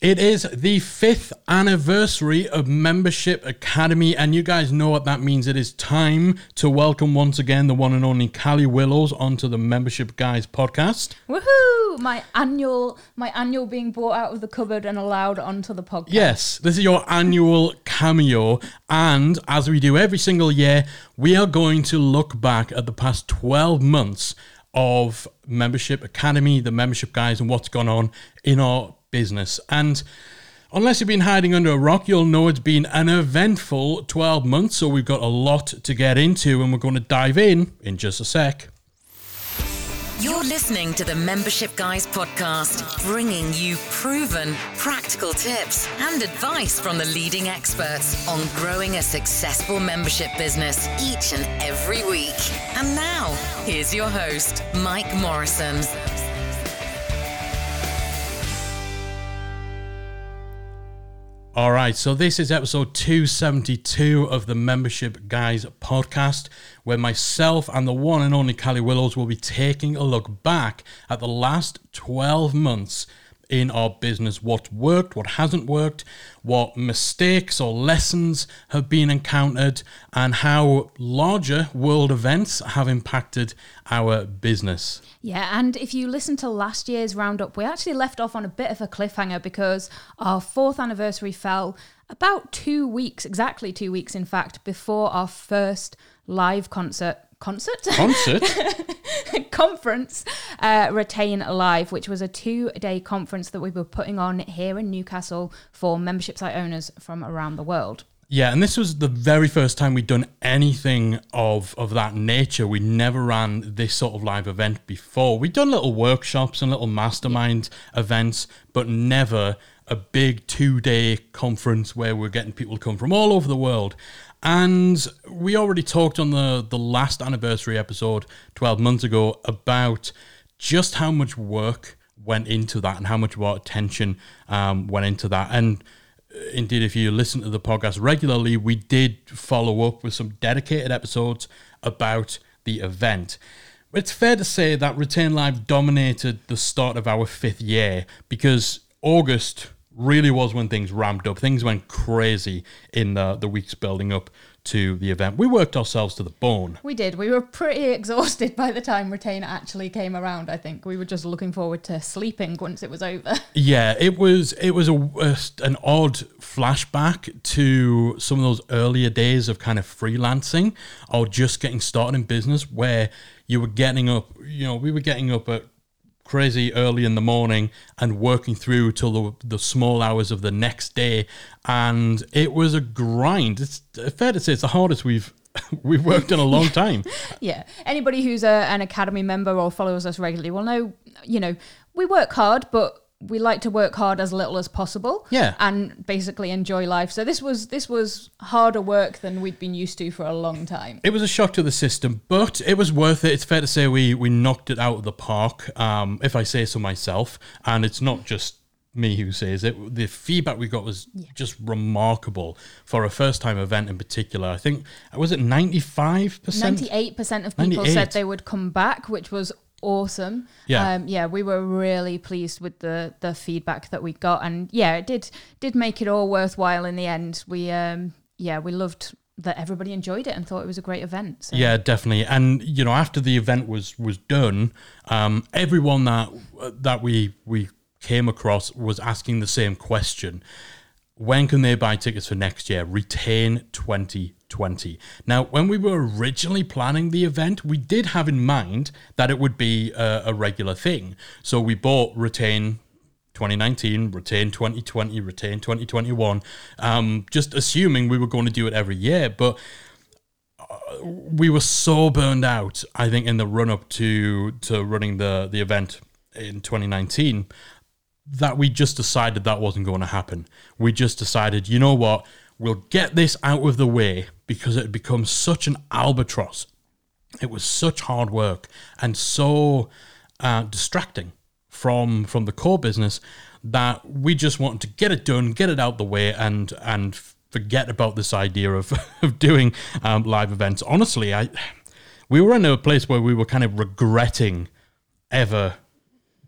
It is the fifth anniversary of Membership Academy, and you guys know what that means. It is time to welcome once again the one and only Callie Willows onto the Membership Guys podcast. Woohoo! My annual, my annual being brought out of the cupboard and allowed onto the podcast. Yes, this is your annual cameo, and as we do every single year, we are going to look back at the past 12 months of Membership Academy, the Membership Guys, and what's gone on in our business. And unless you've been hiding under a rock, you'll know it's been an eventful 12 months. So we've got a lot to get into, and we're going to dive in in just a sec. You're listening to the Membership Guys podcast, bringing you proven, practical tips and advice from the leading experts on growing a successful membership business each and every week. And now, here's your host, Mike Morrison. All right, so this is episode 272 of the Membership Guys podcast, where myself and the one and only Callie Willows will be taking a look back at the last 12 months in our business what worked, what hasn't worked, what mistakes or lessons have been encountered, and how larger world events have impacted our business. Yeah, and if you listen to last year's roundup, we actually left off on a bit of a cliffhanger because our fourth anniversary fell about two weeks, exactly two weeks, in fact, before our first live concert concert Concert? conference uh, retain live which was a two-day conference that we were putting on here in newcastle for membership site owners from around the world Yeah, and this was the very first time we'd done anything of of that nature. We never ran this sort of live event before. We'd done little workshops and little mastermind events, but never a big two day conference where we're getting people to come from all over the world. And we already talked on the the last anniversary episode 12 months ago about just how much work went into that and how much more attention um, went into that. And indeed, if you listen to the podcast regularly, we did follow up with some dedicated episodes about the event. It's fair to say that Retain Live dominated the start of our fifth year because August really was when things ramped up. Things went crazy in the, the weeks building up to the event. We worked ourselves to the bone. we did we were pretty exhausted by the time Retainer actually came around i think we were just looking forward to sleeping once it was over Yeah, it was it was a, a- an odd flashback to some of those earlier days of kind of freelancing or just getting started in business where you were getting up, you know, we were getting up at crazy early in the morning and working through till the, the small hours of the next day and it was a grind. It's fair to say it's the hardest we've we've worked in a long time. yeah anybody who's a, an academy member or follows us regularly will know you know we work hard but we like to work hard as little as possible Yeah. and basically enjoy life so this was this was harder work than we'd been used to for a long time It was a shock to the system, but it was worth it. It's fair to say we we knocked it out of the park, um, if I say so myself. And it's not just me who says it. The feedback we got was just remarkable for a first time event in particular. I think was it ninety five percent. 98% of people 98. said they would come back which was awesome Yeah. um, yeah we were really pleased with the the feedback that we got and yeah it did did make it all worthwhile in the end we um yeah we loved that everybody enjoyed it and thought it was a great event so. Yeah, definitely. And you know, after the event was was done, um, everyone that that we we came across was asking the same question: When can they buy tickets for next year? Retain 2020. Now, when we were originally planning the event, we did have in mind that it would be a, a regular thing. So we bought Retain 2019, retain 2020, retain 2021, um, just assuming we were going to do it every year. But we were so burned out, I think, in the run up to to running the the event in 2019 that we just decided that wasn't going to happen. We just decided, you know what, we'll get this out of the way because it had become such an albatross. It was such hard work and so uh, distracting from from the core business that we just wanted to get it done, get it out the way, and and forget about this idea of of doing um, live events. Honestly, I we were in a place where we were kind of regretting ever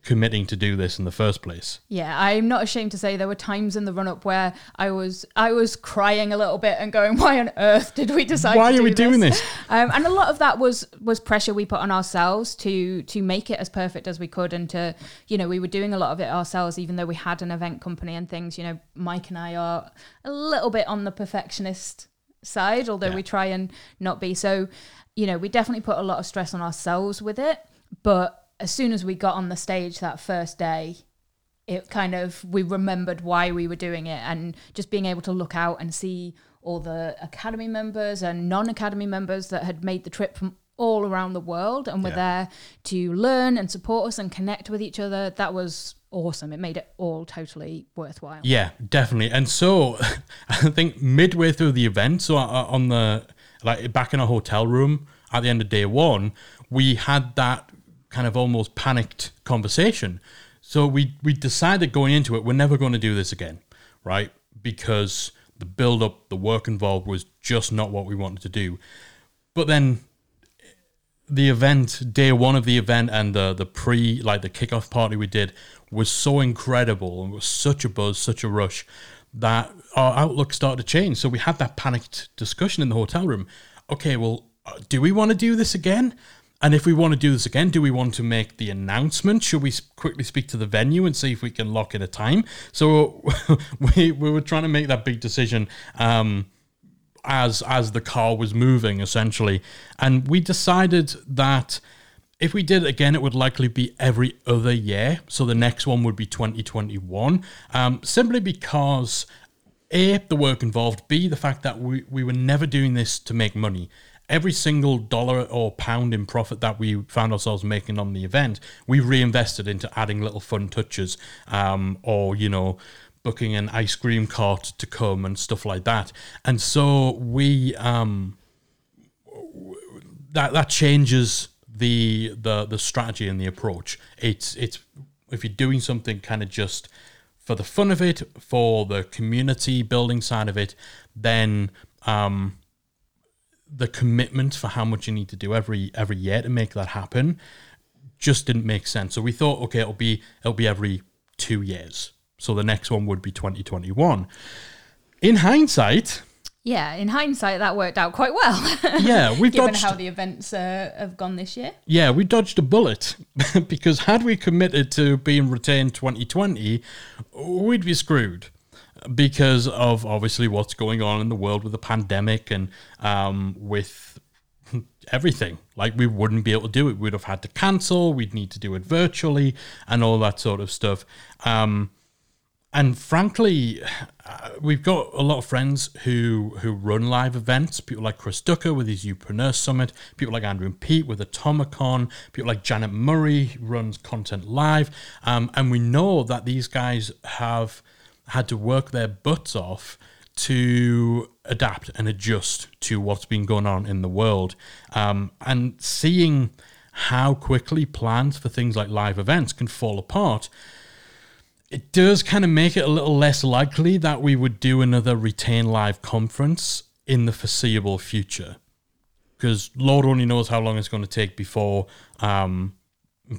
committing to do this in the first place. Yeah, I'm not ashamed to say there were times in the run up where I was I was crying a little bit and going, "Why on earth did we decide? Why are we doing this? Um, and a lot of that was was pressure we put on ourselves to to make it as perfect as we could, and to you know we were doing a lot of it ourselves, even though we had an event company and things. You know, Mike and I are a little bit on the perfectionist side, although Yeah. we try and not be. So, you know, we definitely put a lot of stress on ourselves with it, but as soon as we got on the stage that first day, it kind of we remembered why we were doing it and just being able to look out and see all the academy members and non-academy members that had made the trip from all around the world and were Yeah. there to learn and support us and connect with each other that was awesome it made it all totally worthwhile Yeah, definitely. And so I think midway through the event, so uh, on the like back in our hotel room at the end of day one, we had that kind of almost panicked conversation. So we we decided going into it, we're never going to do this again, right? Because the build up, the work involved was just not what we wanted to do. But then the event, day one of the event, and the the pre like the kickoff party we did was so incredible and was such a buzz, such a rush that our outlook started to change. So we had that panicked discussion in the hotel room. Okay, well, uh, do we want to do this again? And if we want to do this again, do we want to make the announcement? Should we quickly speak to the venue and see if we can lock in a time? So we, we were trying to make that big decision. Um, as as the car was moving essentially and we decided that if we did it again it would likely be every other year so the next one would be 2021 um, simply because a the work involved b the fact that we, we were never doing this to make money every single dollar or pound in profit that we found ourselves making on the event we reinvested into adding little fun touches um, or you know booking an ice cream cart to come and stuff like that. And so we um that that changes the the the strategy and the approach. It's it's if you're doing something kind of just for the fun of it, for the community building side of it, then um the commitment for how much you need to do every every year to make that happen just didn't make sense. So we thought, okay, it'll be it'll be every two years. So the next one would be 2021. In hindsight, yeah in hindsight that worked out quite well yeah, we've given dodged how the events uh, have gone this year yeah, we dodged a bullet because had we committed to being retained 2020, we'd be screwed because of obviously what's going on in the world with the pandemic and um, with everything. Like we wouldn't be able to do it. We'd have had to cancel. We'd need to do it virtually and all that sort of stuff. Um, and frankly, uh, we've got a lot of friends who who run live events. People like Chris Ducker with his Youpreneur Summit. People like Andrew and Pete with Atomicon. People like Janet Murray runs Content Live. Um, and we know that these guys have had to work their butts off to adapt and adjust to what's been going on in the world. Um, and seeing how quickly plans for things like live events can fall apart it does kind of make it a little less likely that we would do another retain live conference in the foreseeable future because lord only knows how long it's going to take before um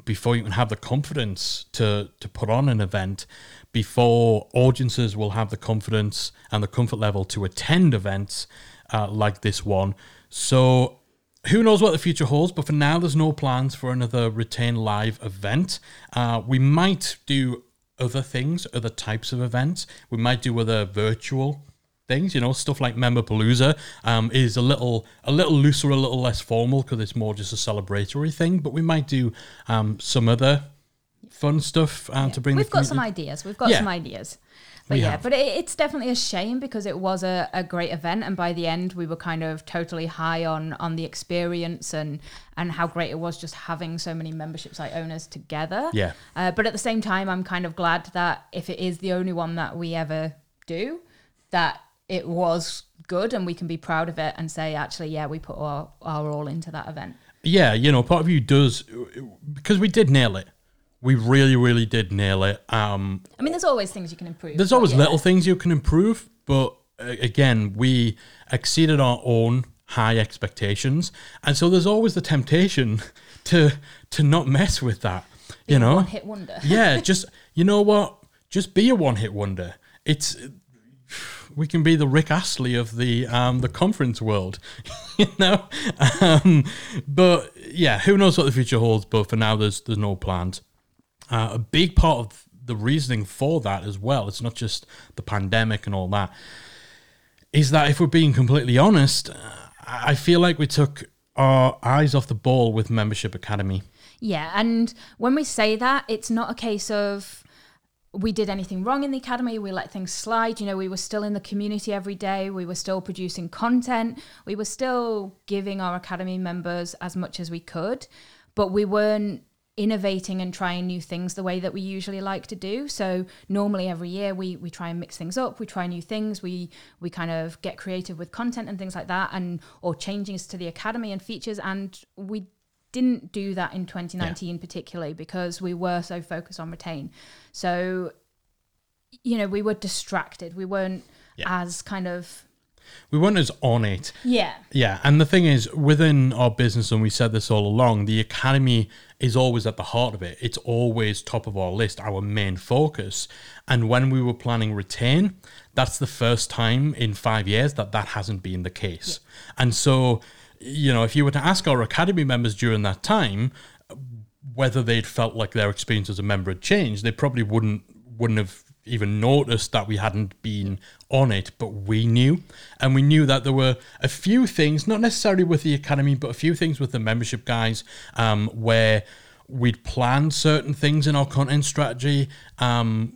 before you can have the confidence to to put on an event before audiences will have the confidence and the comfort level to attend events uh, like this one so who knows what the future holds but for now there's no plans for another retain live event uh, we might do other things, other types of events. We might do other virtual things, you know, stuff like Memberpalooza um, is a little a little looser, a little less formal because it's more just a celebratory thing. But we might do um, some other fun stuff uh, to bring. We've got some ideas. We've got Yeah. some ideas. But We yeah, have. but it, it's definitely a shame because it was a, a great event, and by the end, we were kind of totally high on on the experience and and how great it was just having so many membership site owners together. Yeah. Uh, but at the same time, I'm kind of glad that if it is the only one that we ever do, that it was good and we can be proud of it and say, actually, yeah, we put our, our all into that event. Yeah, you know, part of you does because we did nail it. We really, really did nail it. Um, I mean, there's always things you can improve. There's always yeah. little things you can improve, but uh, again, we exceeded our own high expectations, and so there's always the temptation to to not mess with that. you know, one hit wonder. yeah, just you know what? Just be a one hit wonder. It's we can be the Rick Astley of the um, the conference world, you know. Um, but yeah, who knows what the future holds? But for now, there's there's no plans. Uh, a big part of the reasoning for that as well. It's not just the pandemic and all that. Is that if we're being completely honest, uh, I feel like we took our eyes off the ball with Membership Academy. Yeah, and when we say that, it's not a case of we did anything wrong in the academy, we let things slide. You know, we were still in the community every day, we were still producing content, we were still giving our academy members as much as we could, but we weren't innovating and trying new things the way that we usually like to do. So normally every year we we try and mix things up, we try new things, we we kind of get creative with content and things like that and or changes to the academy and features and we didn't do that in 2019 particularly because we were so focused on retain. So you know, we were distracted. We weren't Yeah. as kind of We weren't as on it. yeah. Yeah, and the thing is, within our business, and we said this all along, the academy is always at the heart of it. It's always top of our list, our main focus. And when we were planning retain, that's the first time in five years that that hasn't been the case. And so, you know, if you were to ask our academy members during that time whether they'd felt like their experience as a member had changed, they probably wouldn't wouldn't have even noticed that we hadn't been on it, but we knew. And we knew that there were a few things, not necessarily with the academy, but a few things with the membership guys, um, where we'd planned certain things in our content strategy, um,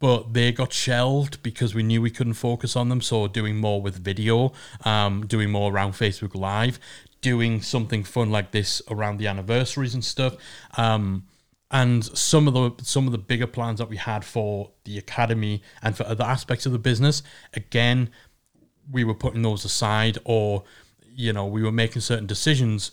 but they got shelved because we knew we couldn't focus on them. So doing more with video, um, doing more around Facebook Live, doing something fun like this around the anniversaries and stuff. Um, and some of the some of the bigger plans that we had for the academy and for other aspects of the business, again, we were putting those aside, or you know, we were making certain decisions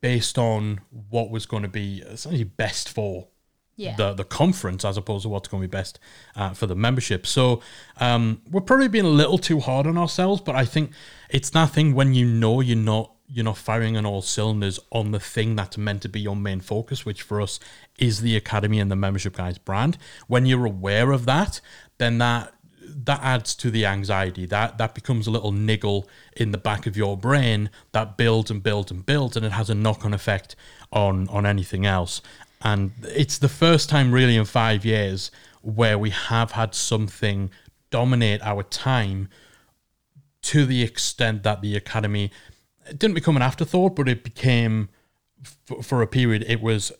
based on what was going to be essentially best for Yeah. the the conference as opposed to what's going to be best uh, for the membership. So um, we're probably being a little too hard on ourselves, but I think it's nothing when you know you're not you're not firing on all cylinders on the thing that's meant to be your main focus, which for us is the academy and the membership guys brand. When you're aware of that, then that that adds to the anxiety. That that becomes a little niggle in the back of your brain that builds and builds and builds, and it has a knock on effect on on anything else. And it's the first time really in five years where we have had something dominate our time to the extent that the academy it didn't become an afterthought, but it became f- for a period it was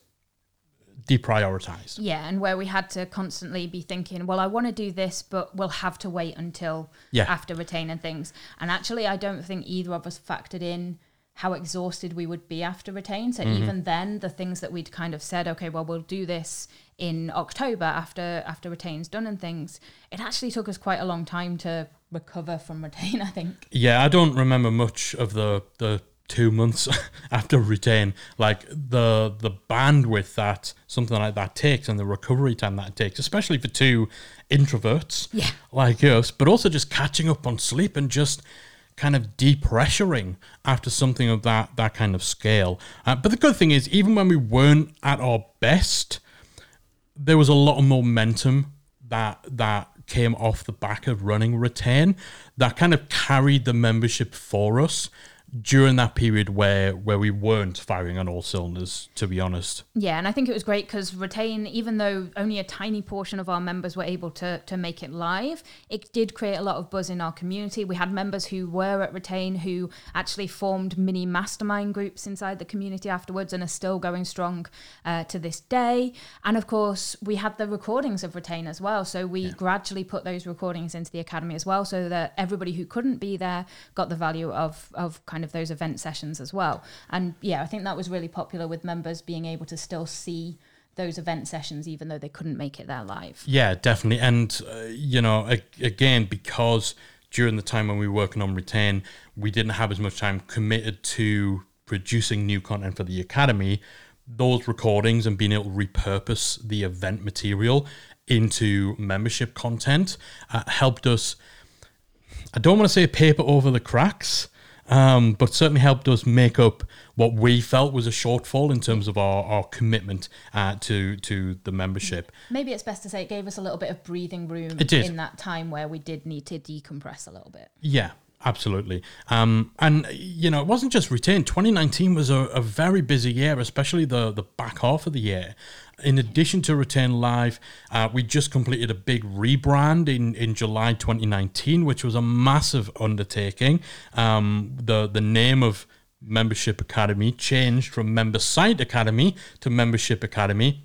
deprioritized. Yeah, and where we had to constantly be thinking, well, I want to do this, but we'll have to wait until Yeah. after retaining things. And actually, I don't think either of us factored in how exhausted we would be after retain. So mm-hmm. even then, the things that we'd kind of said, okay, well, we'll do this in October after after retain's done and things. It actually took us quite a long time to recover from retain. I think. Yeah, I don't remember much of the the two months after retain. Like the the bandwidth that something like that takes and the recovery time that it takes, especially for two introverts Yeah. like us, but also just catching up on sleep and just kind of depressuring after something of that that kind of scale. Uh, but the good thing is, even when we weren't at our best, there was a lot of momentum that that came off the back of running retain that kind of carried the membership for us during that period where where we weren't firing on all cylinders to be honest Yeah, and I think it was great because Retain, even though only a tiny portion of our members were able to to make it live, it did create a lot of buzz in our community. We had members who were at Retain who actually formed mini mastermind groups inside the community afterwards and are still going strong uh, to this day. And of course, we had the recordings of Retain as well. So we gradually put those recordings into the academy as well, so that everybody who couldn't be there got the value of of kind of those event sessions as well. And yeah, I think that was really popular with members being able to still see those event sessions even though they couldn't make it there live. Yeah, definitely. And, uh, you know, again, because during the time when we were working on Retain, we didn't have as much time committed to producing new content for the Academy, those recordings and being able to repurpose the event material into membership content uh, helped us. I don't want to say paper over the cracks, um, but certainly helped us make up what we felt was a shortfall in terms of our, our commitment uh, to to the membership. Maybe it's best to say it gave us a little bit of breathing room in that time where we did need to decompress a little bit. Yeah, absolutely. Um, and you know, it wasn't just retain. 2019 was a, a very busy year, especially the the back half of the year. In addition to Retain Live, uh, we just completed a big rebrand in, in July 2019, which was a massive undertaking. Um, the the name of Membership Academy changed from Member Site Academy to Membership Academy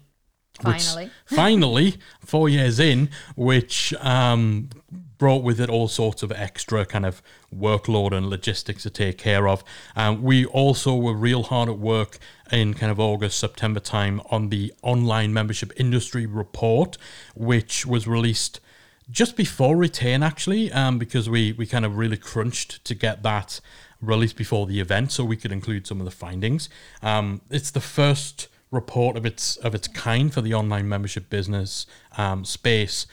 which Finally. finally, four years in, which um, brought with it all sorts of extra kind of workload and logistics to take care of. Um, we also were real hard at work in kind of August, September time on the online membership industry report, which was released just before retain actually um, because we we kind of really crunched to get that released before the event so we could include some of the findings um, it's the first report of its of its kind for the online membership business um, space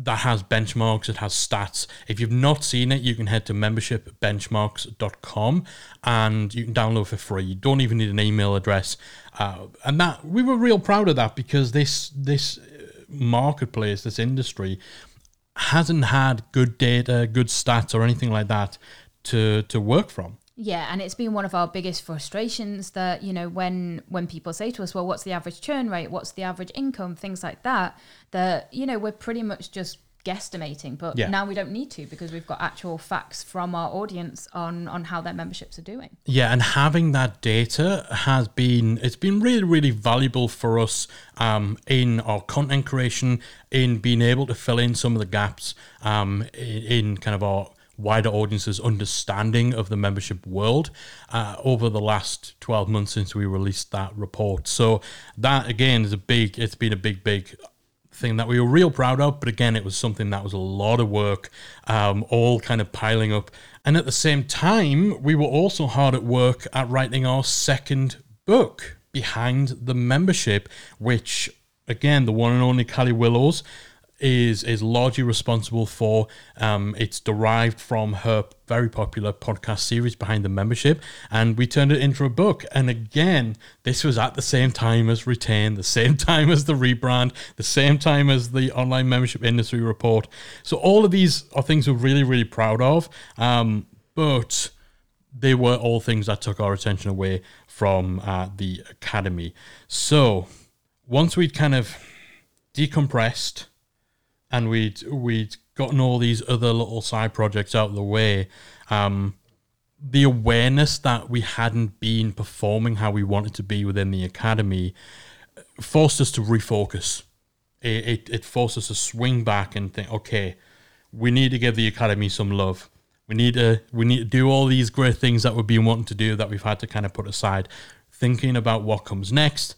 that has benchmarks it has stats. If you've not seen it you can head to membershipbenchmarks.com and you can download for free. You don't even need an email address. Uh, and that we were real proud of that because this this marketplace this industry hasn't had good data, good stats, or anything like that to to work from. Yeah, and it's been one of our biggest frustrations that you know when when people say to us, "Well, what's the average churn rate? What's the average income?" Things like that. That you know we're pretty much just guesstimating, but Yeah. now we don't need to because we've got actual facts from our audience on on how their memberships are doing. Yeah, and having that data has been it's been really really valuable for us um, in our content creation, in being able to fill in some of the gaps um, in, in kind of our wider audience's understanding of the membership world uh, over the last 12 months since we released that report. So that again is a big it's been a big big thing that we were real proud of. But again, it was something that was a lot of work, um, all kind of piling up. And at the same time, we were also hard at work at writing our second book, Behind the Membership, which, again, the one and only Callie Willows is is largely responsible for. Um, it's derived from her very popular podcast series behind the membership, and we turned it into a book. And again, this was at the same time as Retain, the same time as the rebrand, the same time as the online membership industry report. So all of these are things we're really really proud of. Um, but they were all things that took our attention away from uh, the academy. So once we'd kind of decompressed and we'd we'd gotten all these other little side projects out of the way, um, the awareness that we hadn't been performing how we wanted to be within the academy forced us to refocus. It, it, it forced us to swing back and think, okay, we need to give the academy some love. We need to we need to do all these great things that we've been wanting to do that we've had to kind of put aside, thinking about what comes next,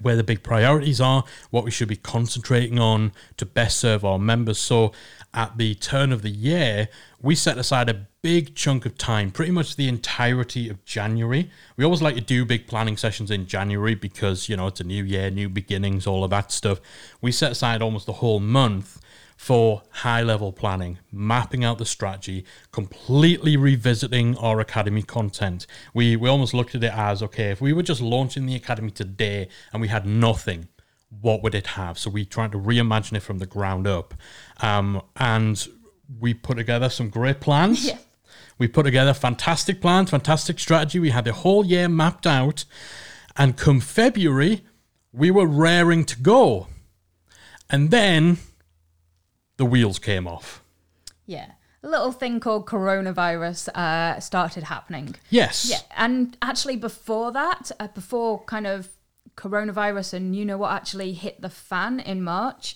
where the big priorities are, what we should be concentrating on to best serve our members. So at the turn of the year, we set aside a big chunk of time, pretty much the entirety of January. We always like to do big planning sessions in January because, you know, it's a new year, new beginnings, all of that stuff. We set aside almost the whole month for high level planning, mapping out the strategy, completely revisiting our academy content. We we almost looked at it as okay, if we were just launching the academy today and we had nothing, what would it have? So we tried to reimagine it from the ground up, um, and we put together some great plans. Yeah. We put together fantastic plans, fantastic strategy. We had the whole year mapped out, and come February, we were raring to go, and then the wheels came off. Yeah. A little thing called coronavirus uh, started happening. Yes. Yeah, and actually before that, uh, before kind of coronavirus and you know what actually hit the fan in March,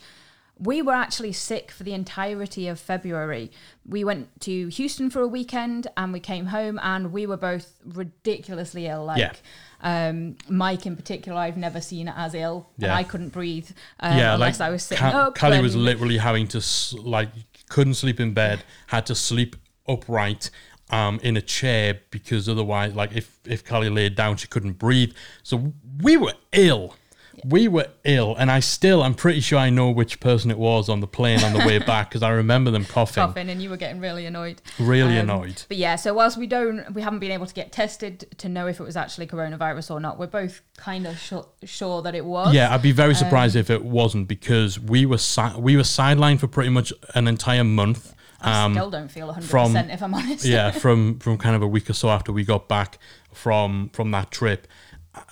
we were actually sick for the entirety of February. We went to Houston for a weekend and we came home and we were both ridiculously ill. Like Yeah. um, Mike in particular, I've never seen as ill, and Yeah. I couldn't breathe um, yeah, unless like I was sitting up. Callie was literally having to like couldn't sleep in bed, had to sleep upright um, in a chair because otherwise, like if if Callie laid down, she couldn't breathe. So we were ill. We were ill, and I still, I'm pretty sure I know which person it was on the plane on the way back because I remember them coughing. coughing and you were getting really annoyed. Really Um, annoyed. But yeah, so whilst we don't, we haven't been able to get tested to know if it was actually coronavirus or not. We're both kind of sure, sure that it was. Yeah, I'd be very Um, surprised if it wasn't because we were si- we were sidelined for pretty much an entire month. I still don't feel 100% from- if I'm honest. yeah, from from kind of a week or so after we got back from from that trip,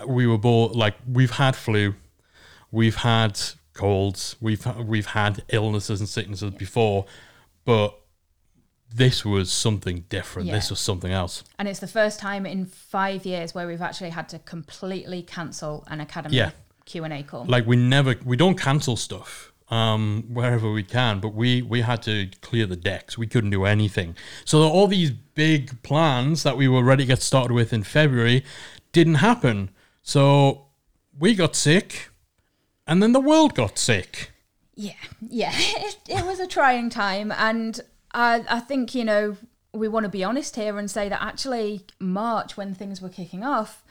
we were both like we've had flu, we've had colds, we've we've had illnesses and sicknesses before, but this was something different. This was something else. And it's the first time in five years where we've actually had to completely cancel an academy Yeah. Q&A call. Like we never we don't cancel stuff um wherever we can, but we we had to clear the decks. We couldn't do anything. So all these big plans that we were ready to get started with in February didn't happen. So we got sick and then the world got sick. Yeah, yeah, it, it was a trying time, and I, I think you know we want to be honest here and say that actually March, when things were kicking off,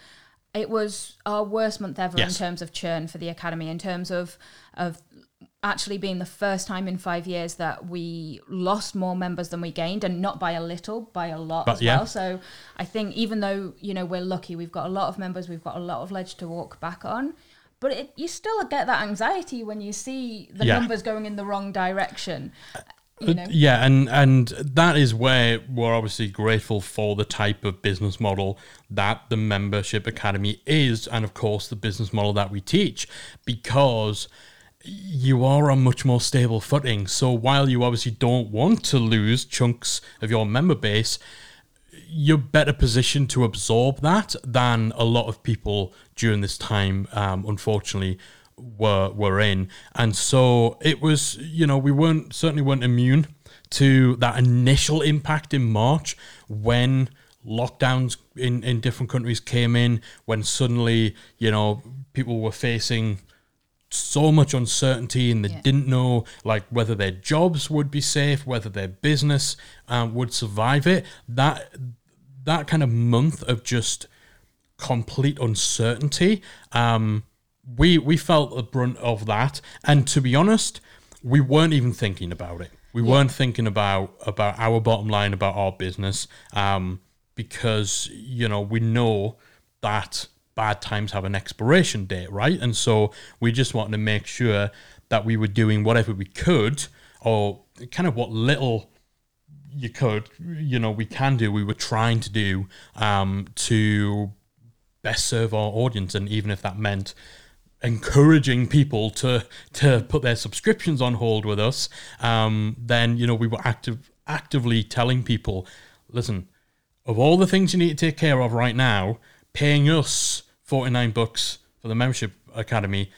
it was our worst month ever Yes. in terms of churn for the academy, in terms of of actually being the first time in five years that we lost more members than we gained, and not by a little, by a lot But as yeah. well. So I think even though you know we're lucky, we've got a lot of members, we've got a lot of ledge to walk back on. But it, you still get that anxiety when you see the Yeah. numbers going in the wrong direction. You uh, know, Yeah, and and that is where we're obviously grateful for the type of business model that the membership academy is, and of course the business model that we teach, because you are on much more stable footing. So while you obviously don't want to lose chunks of your member base, you're better positioned to absorb that than a lot of people during this time um, unfortunately were were in and so it was you know we weren't certainly weren't immune to that initial impact in March when lockdowns in in different countries came in when suddenly you know people were facing so much uncertainty and they Yeah. didn't know like whether their jobs would be safe whether their business um, would survive it. That that kind of month of just complete uncertainty um, we we felt the brunt of that. And to be honest we weren't even thinking about it. We weren't thinking about about our bottom line about our business um, because you know we know that bad times have an expiration date right? And so we just wanted to make sure that we were doing whatever we could or kind of what little you could you know we can do we were trying to do um, to best serve our audience. And even if that meant encouraging people to to put their subscriptions on hold with us um, then you know we were active actively telling people listen of all the things you need to take care of right now paying us 49 bucks for the membership academy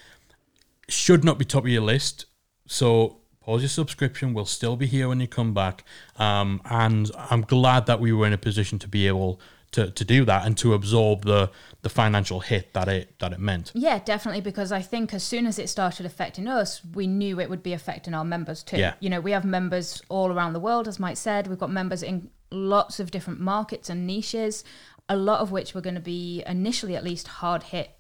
should not be top of your list. So pause your subscription. We'll still be here when you come back. Um, and I'm glad that we were in a position to be able to, to do that and to absorb the the financial hit that it that it meant. Yeah, definitely. Because I think as soon as it started affecting us, we knew it would be affecting our members too. Yeah. You know, we have members all around the world, as Mike said. We've got members in lots of different markets and niches, a lot of which were going to be initially at least hard hit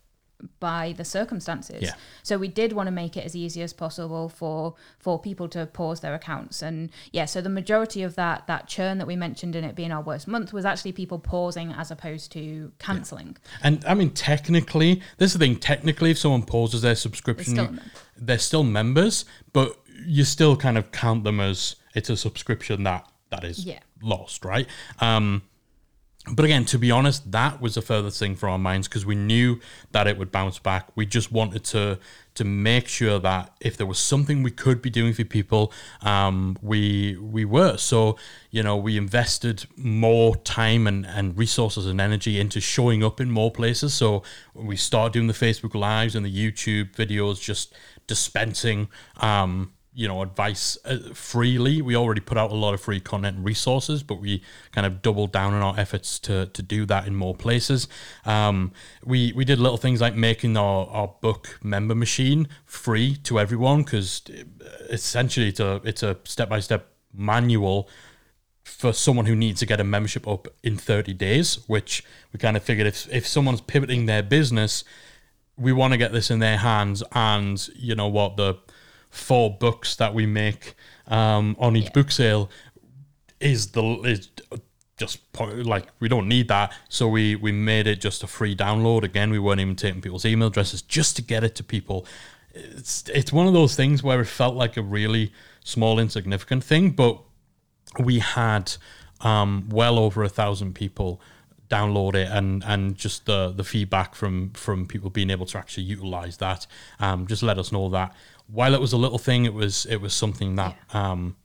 by the circumstances. Yeah. So we did want to make it as easy as possible for for people to pause their accounts. And yeah, so the majority of that that churn that we mentioned in it being our worst month was actually people pausing as opposed to cancelling. And I mean, technically, this is the thing. Technically, if someone pauses their subscription, They're still a you- member. they're still members, but you still kind of count them as it's a subscription that that is Yeah. lost, right? Um, but again, to be honest, that was a further thing for our minds because we knew that it would bounce back. We just wanted to to make sure that if there was something we could be doing for people, um, we we were. So you know, we invested more time and, and resources and energy into showing up in more places. So we started doing the Facebook lives and the YouTube videos, just dispensing. Um, you know advice uh, freely. We already put out a lot of free content and resources but we kind of doubled down on our efforts to to do that in more places. Um, we we did little things like making our, our book member machine free to everyone because essentially it's a it's a step-by-step manual for someone who needs to get a membership up in 30 days which we kind of figured if, if someone's pivoting their business we want to get this in their hands, and you know what the four books that we make um, on each Yeah. book sale is the is just like we don't need that. So we we made it just a free download. Again we weren't even taking people's email addresses just to get it to people. It's it's one of those things where it felt like a really small insignificant thing but we had um, well over a thousand people download it and and just the the feedback from from people being able to actually utilize that. Um, just let us know that while it was a little thing it was it was something that um,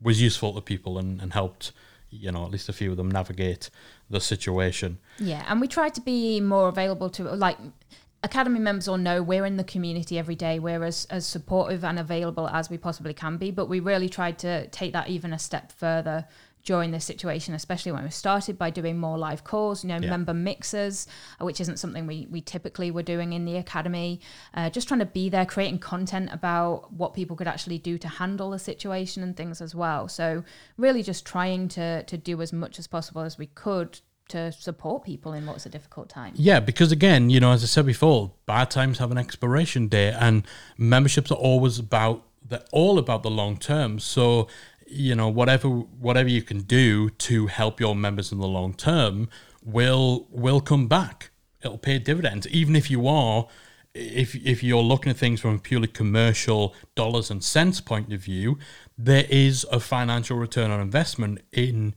was useful to people and, and helped you know at least a few of them navigate the situation Yeah, and we tried to be more available to like academy members all know we're in the community every day. We're as, as supportive and available as we possibly can be, but we really tried to take that even a step further during this situation, especially when we started by doing more live calls, you know, Yeah. member mixers, uh, which isn't something we, we typically were doing in the academy. Uh, just trying to be there, creating content about what people could actually do to handle the situation and things as well. So really just trying to to do as much as possible as we could to support people in what's a difficult time. Yeah, because again, you know, as I said before, bad times have an expiration date, and memberships are always about they're all about the long term. So, you know, whatever whatever you can do to help your members in the long term will will come back. It'll pay dividends, even if you are. If, if you're looking at things from a purely commercial dollars and cents point of view, there is a financial return on investment in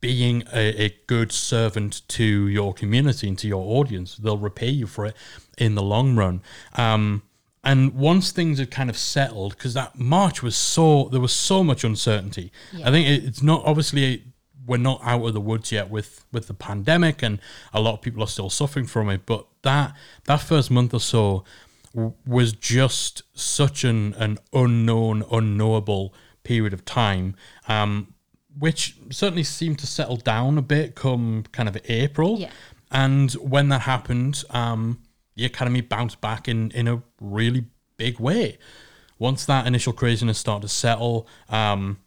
being a, a good servant to your community and to your audience. They'll repay you for it in the long run. Um, and once things had kind of settled, because that March was so there was so much uncertainty. I think it, it's not obviously we're not out of the woods yet with with the pandemic, and a lot of people are still suffering from it. But that that first month or so w- was just such an an unknown, unknowable period of time. Um, which certainly seemed to settle down a bit come kind of April. Yeah. And when that happened, um, the academy bounced back in in a really big way. Once that initial craziness started to settle, um,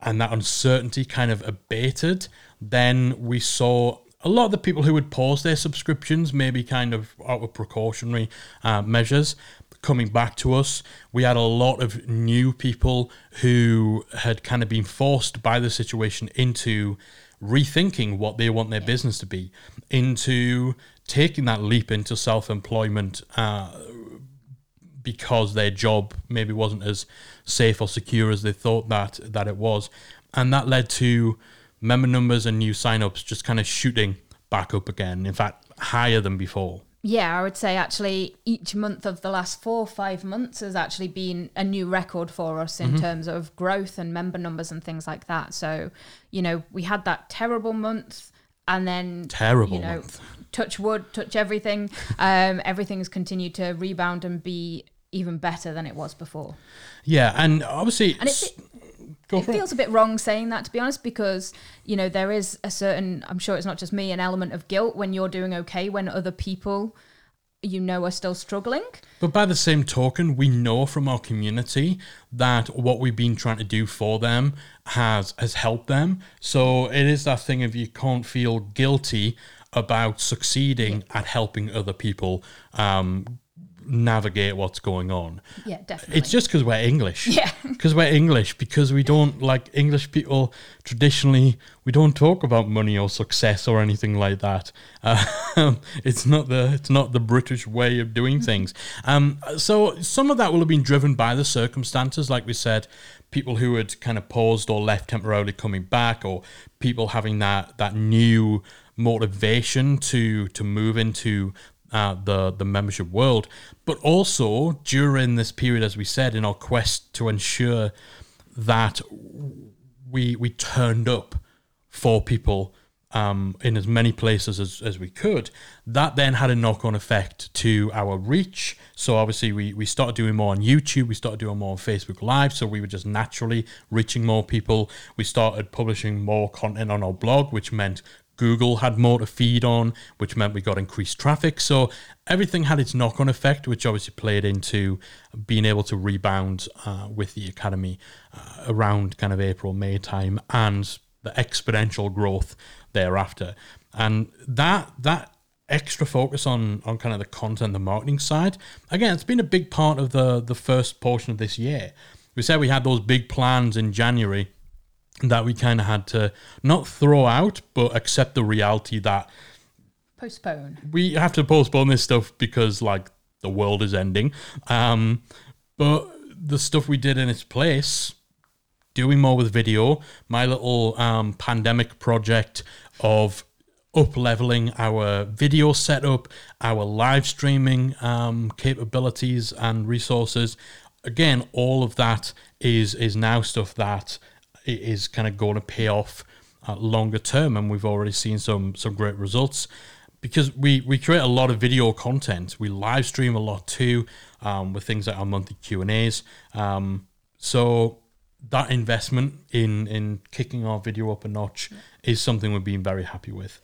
and that uncertainty kind of abated, then we saw a lot of the people who would pause their subscriptions, maybe kind of out of precautionary uh, measures, coming back to us. We had a lot of new people who had kind of been forced by the situation into rethinking what they want their business to be, into taking that leap into self employment. Uh, because their job maybe wasn't as safe or secure as they thought that that it was, and that led to member numbers and new signups just kind of shooting back up again. In fact, higher than before. Yeah, I would say actually each month of the last four or five months has actually been a new record for us in terms of growth and member numbers and things like that. So, you know, we had that terrible month and then Terrible you know, month. Touch wood, touch everything. Um, everything's continued to rebound and be even better than it was before. Yeah, and obviously, And it it. feels a bit wrong saying that to be honest because you know there is a certain i'm sure it's not just me an element of guilt when you're doing okay when other people you know are still struggling But by the same token, we know from our community that what we've been trying to do for them has has helped them. So it is that thing of you can't feel guilty about succeeding at helping other people um, navigate what's going on. yeah definitely It's just because we're English. Yeah. Because we're English. Because we don't like English people traditionally. We don't talk about money or success or anything like that. Um, it's not the it's not the British way of doing things. Um, so some of that will have been driven by the circumstances, like we said, people who had kind of paused or left temporarily coming back, or people having that that new motivation to to move into uh, the the membership world, but also during this period, as we said, in our quest to ensure that we we turned up for people um, in as many places as, as we could. That then had a knock on effect to our reach. So obviously we, we started doing more on YouTube, we started doing more on Facebook Live, so we were just naturally reaching more people. We started publishing more content on our blog, which meant Google had more to feed on, which meant we got increased traffic. So everything had its knock on effect, which obviously played into being able to rebound uh, with the Academy uh, around kind of April, May time and the exponential growth thereafter. And that, that, extra focus on on kind of the content, the marketing side. Again, it's been a big part of the the first portion of this year. We said we had those big plans in January that we kind of had to not throw out, but accept the reality that Postpone. we have to postpone this stuff because like the world is ending. Um, but the stuff we did in its place, doing more with video, my little um, pandemic project of up leveling our video setup, our live streaming um, capabilities and resources. Again, all of that is is now stuff that is kind of going to pay off uh, longer term, and we've already seen some some great results because we we create a lot of video content. We live stream a lot too, um, with things like our monthly Q and A's. Um, so that investment in in kicking our video up a notch is something we've been very happy with,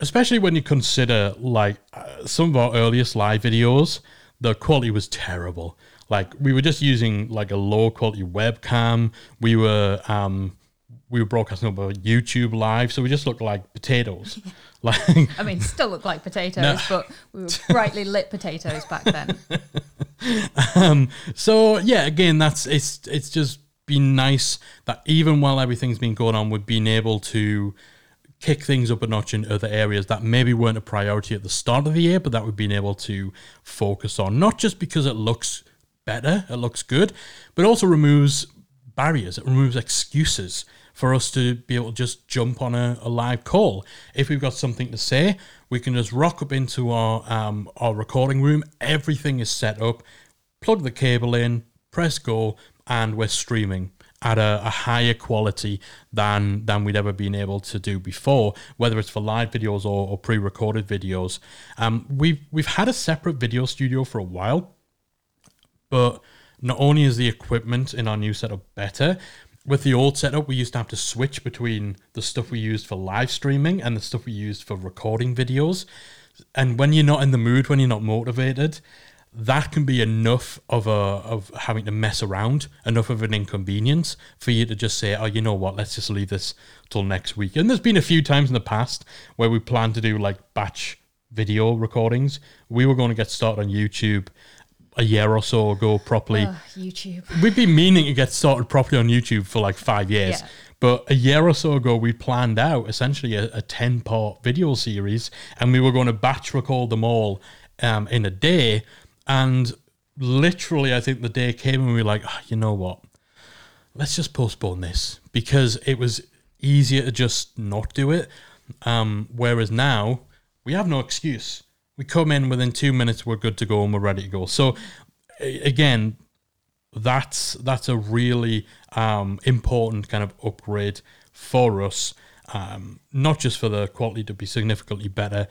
especially when you consider like uh, some of our earliest live videos. The quality was terrible. Like we were just using like a low quality webcam. We were um, we were broadcasting over YouTube live, so we just looked like potatoes. like I mean, still look like potatoes, but we were brightly lit potatoes back then. um, so yeah, again, that's it's it's just been nice that even while everything's been going on, we've been able to kick things up a notch in other areas that maybe weren't a priority at the start of the year, but that we've been able to focus on. Not just because it looks better, it looks good, but also removes barriers, it removes excuses for us to be able to just jump on a, a live call. If we've got something to say, we can just rock up into our um, our recording room. Everything is set up, plug the cable in, press go, and we're streaming at a, a higher quality than than we'd ever been able to do before, whether it's for live videos or, or pre-recorded videos. Um, we've we've had a separate video studio for a while, but not only is the equipment in our new setup better, with the old setup, we used to have to switch between the stuff we used for live streaming and the stuff we used for recording videos. And when you're not in the mood, when you're not motivated, that can be enough of a of having to mess around, enough of an inconvenience for you to just say, oh, you know what, let's just leave this till next week. And there's been a few times in the past where we planned to do like batch video recordings. We were going to get started on YouTube a year or so ago properly. Ugh, YouTube. We've been meaning to get started properly on YouTube for like five years. Yeah. But a year or so ago, we planned out essentially a, a 10 part video series, and we were going to batch record them all um, in a day. And literally, I think the day came and we were like, "Ah, you know what? Let's just postpone this because it was easier to just not do it. Um, whereas now, we have no excuse. We come in within two minutes, we're good to go and we're ready to go. So, again, that's that's a really um, important kind of upgrade for us. Um, not just for the quality to be significantly better,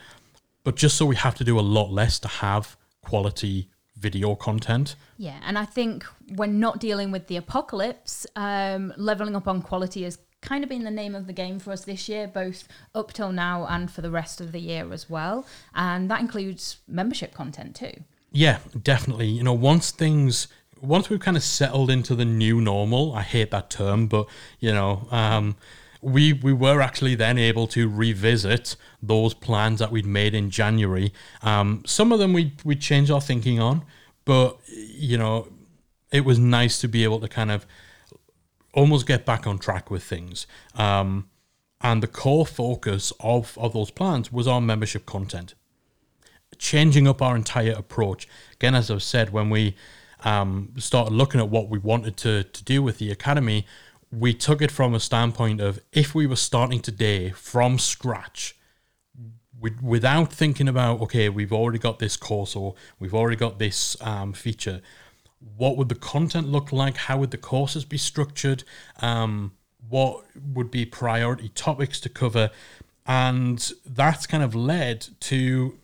but just so we have to do a lot less to have quality video content. Yeah, and I think when not dealing with the apocalypse, um, leveling up on quality has kind of been the name of the game for us this year, both up till now and for the rest of the year as well. And that includes membership content too. Yeah, definitely. You know, once things, once we've kind of settled into the new normal, I hate that term, but you know, um, we we were actually then able to revisit those plans that we'd made in January. Um, some of them we we changed our thinking on, but you know, it was nice to be able to kind of almost get back on track with things. Um, and the core focus of, of those plans was on membership content changing up our entire approach. Again, as I've said, when we um, started looking at what we wanted to, to do with the academy, we took it from a standpoint of if we were starting today from scratch, with, without thinking about, okay, we've already got this course or we've already got this um, feature, what would the content look like? How would the courses be structured? Um, what would be priority topics to cover? And that's kind of led to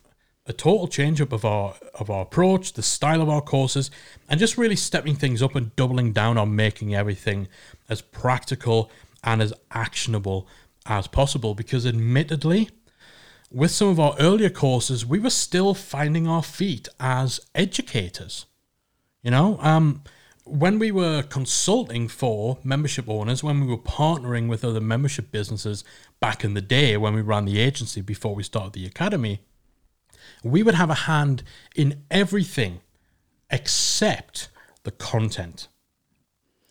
a total change up of our of our approach, the style of our courses, and just really stepping things up and doubling down on making everything as practical and as actionable as possible. Because admittedly, with some of our earlier courses, we were still finding our feet as educators. You know, um, when we were consulting for membership owners, when we were partnering with other membership businesses back in the day when we ran the agency before we started the academy, We would have a hand in everything except the content.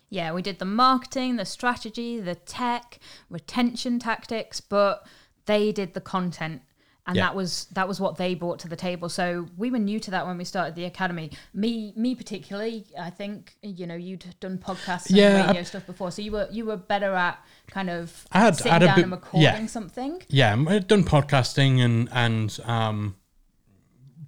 Yeah, we did the marketing, the strategy, the tech, retention tactics, but they did the content. And Yeah. that was that was what they brought to the table. So we were new to that when we started the academy. Me me particularly, I think, you know, you'd done podcasts and Yeah, radio I- stuff before. So you were you were better at kind of I had- sitting I had a down bit- and recording yeah. something. Yeah, I've done podcasting and and um,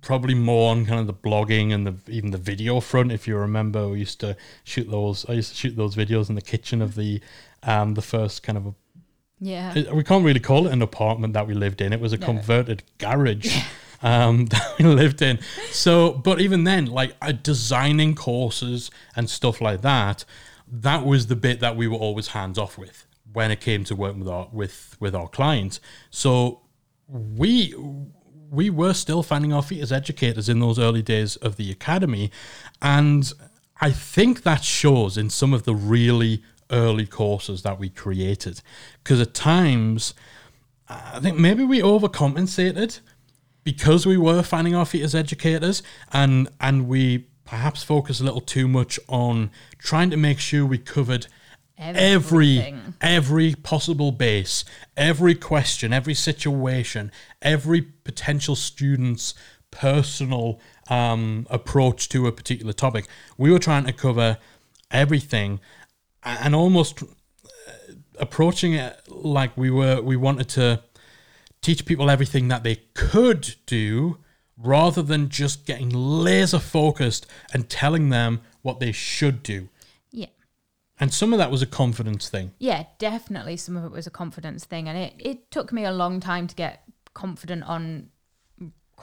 probably more on kind of the blogging and the even the video front. If you remember, we used to shoot those. I used to shoot those videos in the kitchen of the um, the first kind of Yeah. we can't really call it an apartment that we lived in. It was a No. converted garage um, that we lived in. So, but even then, like uh, designing courses and stuff like that, that was the bit that we were always hands off with when it came to working with our with with our clients. So we we were still finding our feet as educators in those early days of the academy and i think that shows in some of the really early courses that we created because at times i think maybe we overcompensated because we were finding our feet as educators and and we perhaps focused a little too much on trying to make sure we covered every Everything. every possible base, every question, every situation, every potential student's personal um, approach to a particular topic. We were trying to cover everything and almost uh, approaching it like we were we wanted to teach people everything that they could do rather than just getting laser focused and telling them what they should do. Yeah. And some of that was a confidence thing. Yeah, definitely some of it was a confidence thing and it, it took me a long time to get confident on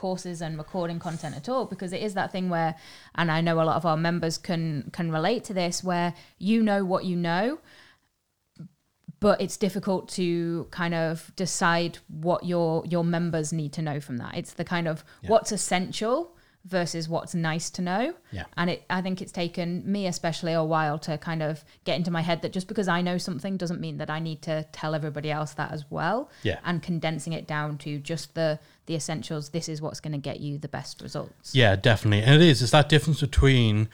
courses and recording content at all because it is that thing where and I know a lot of our members can can relate to this where you know what you know but it's difficult to kind of decide what your your members need to know from that. It's the kind of what's essential versus what's nice to know. Yeah. And it I think it's taken me especially a while to kind of get into my head that just because I know something doesn't mean that I need to tell everybody else that as well. Yeah. And condensing it down to just the the essentials. This is what's going to get you the best results. Yeah, definitely. And it is. It's that difference between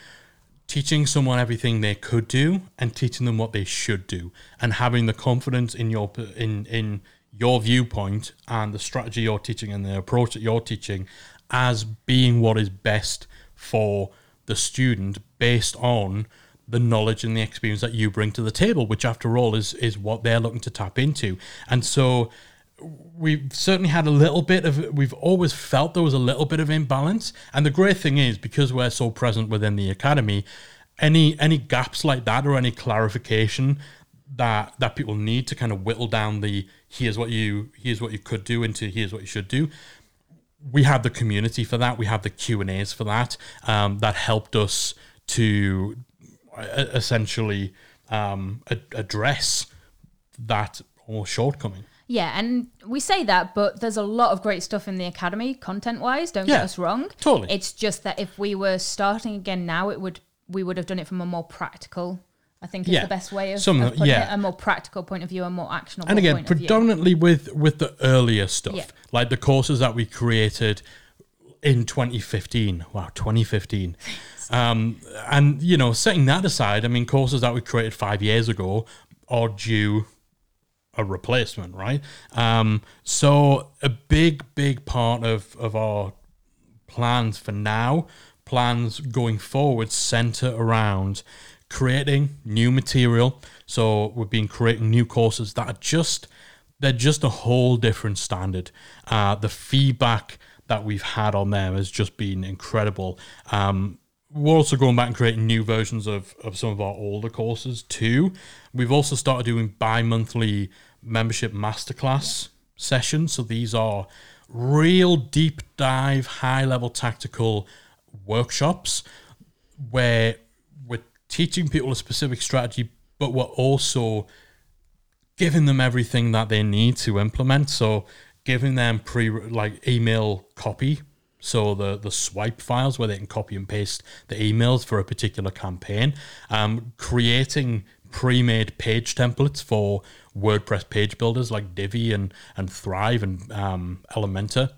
teaching someone everything they could do and teaching them what they should do and having the confidence in your in in your viewpoint and the strategy you're teaching and the approach that you're teaching as being what is best for the student based on the knowledge and the experience that you bring to the table which after all is is what they're looking to tap into. And so we've certainly had a little bit of we've always felt there was a little bit of imbalance. And the great thing is because we're so present within the academy any any gaps like that or any clarification that that people need to kind of whittle down the here's what you here's what you could do into here's what you should do we have the community for that we have the q and a's for that um, that helped us to uh, essentially um, a- address that almost shortcoming Yeah, and we say that, but there's a lot of great stuff in the academy, content wise. Don't Yeah, get us wrong. totally. It's just that if we were starting again now, it would we would have done it from a more practical. I think is Yeah, the best way of, some- of putting yeah. it, a more practical point of view, a more actionable. and again point of view. predominantly with with the earlier stuff Yeah. like the courses that we created in 2015 wow 2015 um and you know setting that aside i mean courses that we created five years ago are due a replacement right um so a big big part of of our plans for now, plans going forward center around creating new material. So we've been creating new courses that are just they're just a whole different standard. Uh, the feedback that we've had on them has just been incredible. Um, we're also going back and creating new versions of, of some of our older courses too. We've also started doing bi-monthly membership masterclass sessions. So these are real deep dive, high level tactical workshops where teaching people a specific strategy, but we're also giving them everything that they need to implement. So giving them pre like email copy. So the the swipe files where they can copy and paste the emails for a particular campaign. Um, creating pre-made page templates for WordPress page builders like Divi and and Thrive and um, Elementor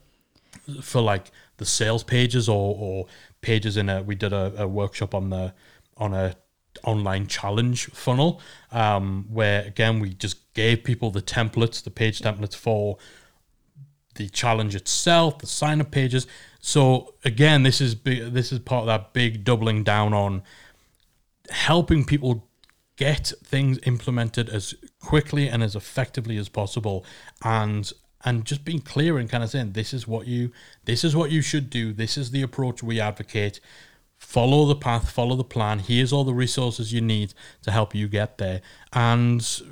for like the sales pages or or pages in a we did a, a workshop on the on a online challenge funnel um, where again we just gave people the templates the page templates for the challenge itself the sign up pages. So again this is big, this is part of that big doubling down on helping people get things implemented as quickly and as effectively as possible and and just being clear and kind of saying this is what you this is what you should do. This is the approach we advocate follow the path follow the plan here's all the resources you need to help you get there and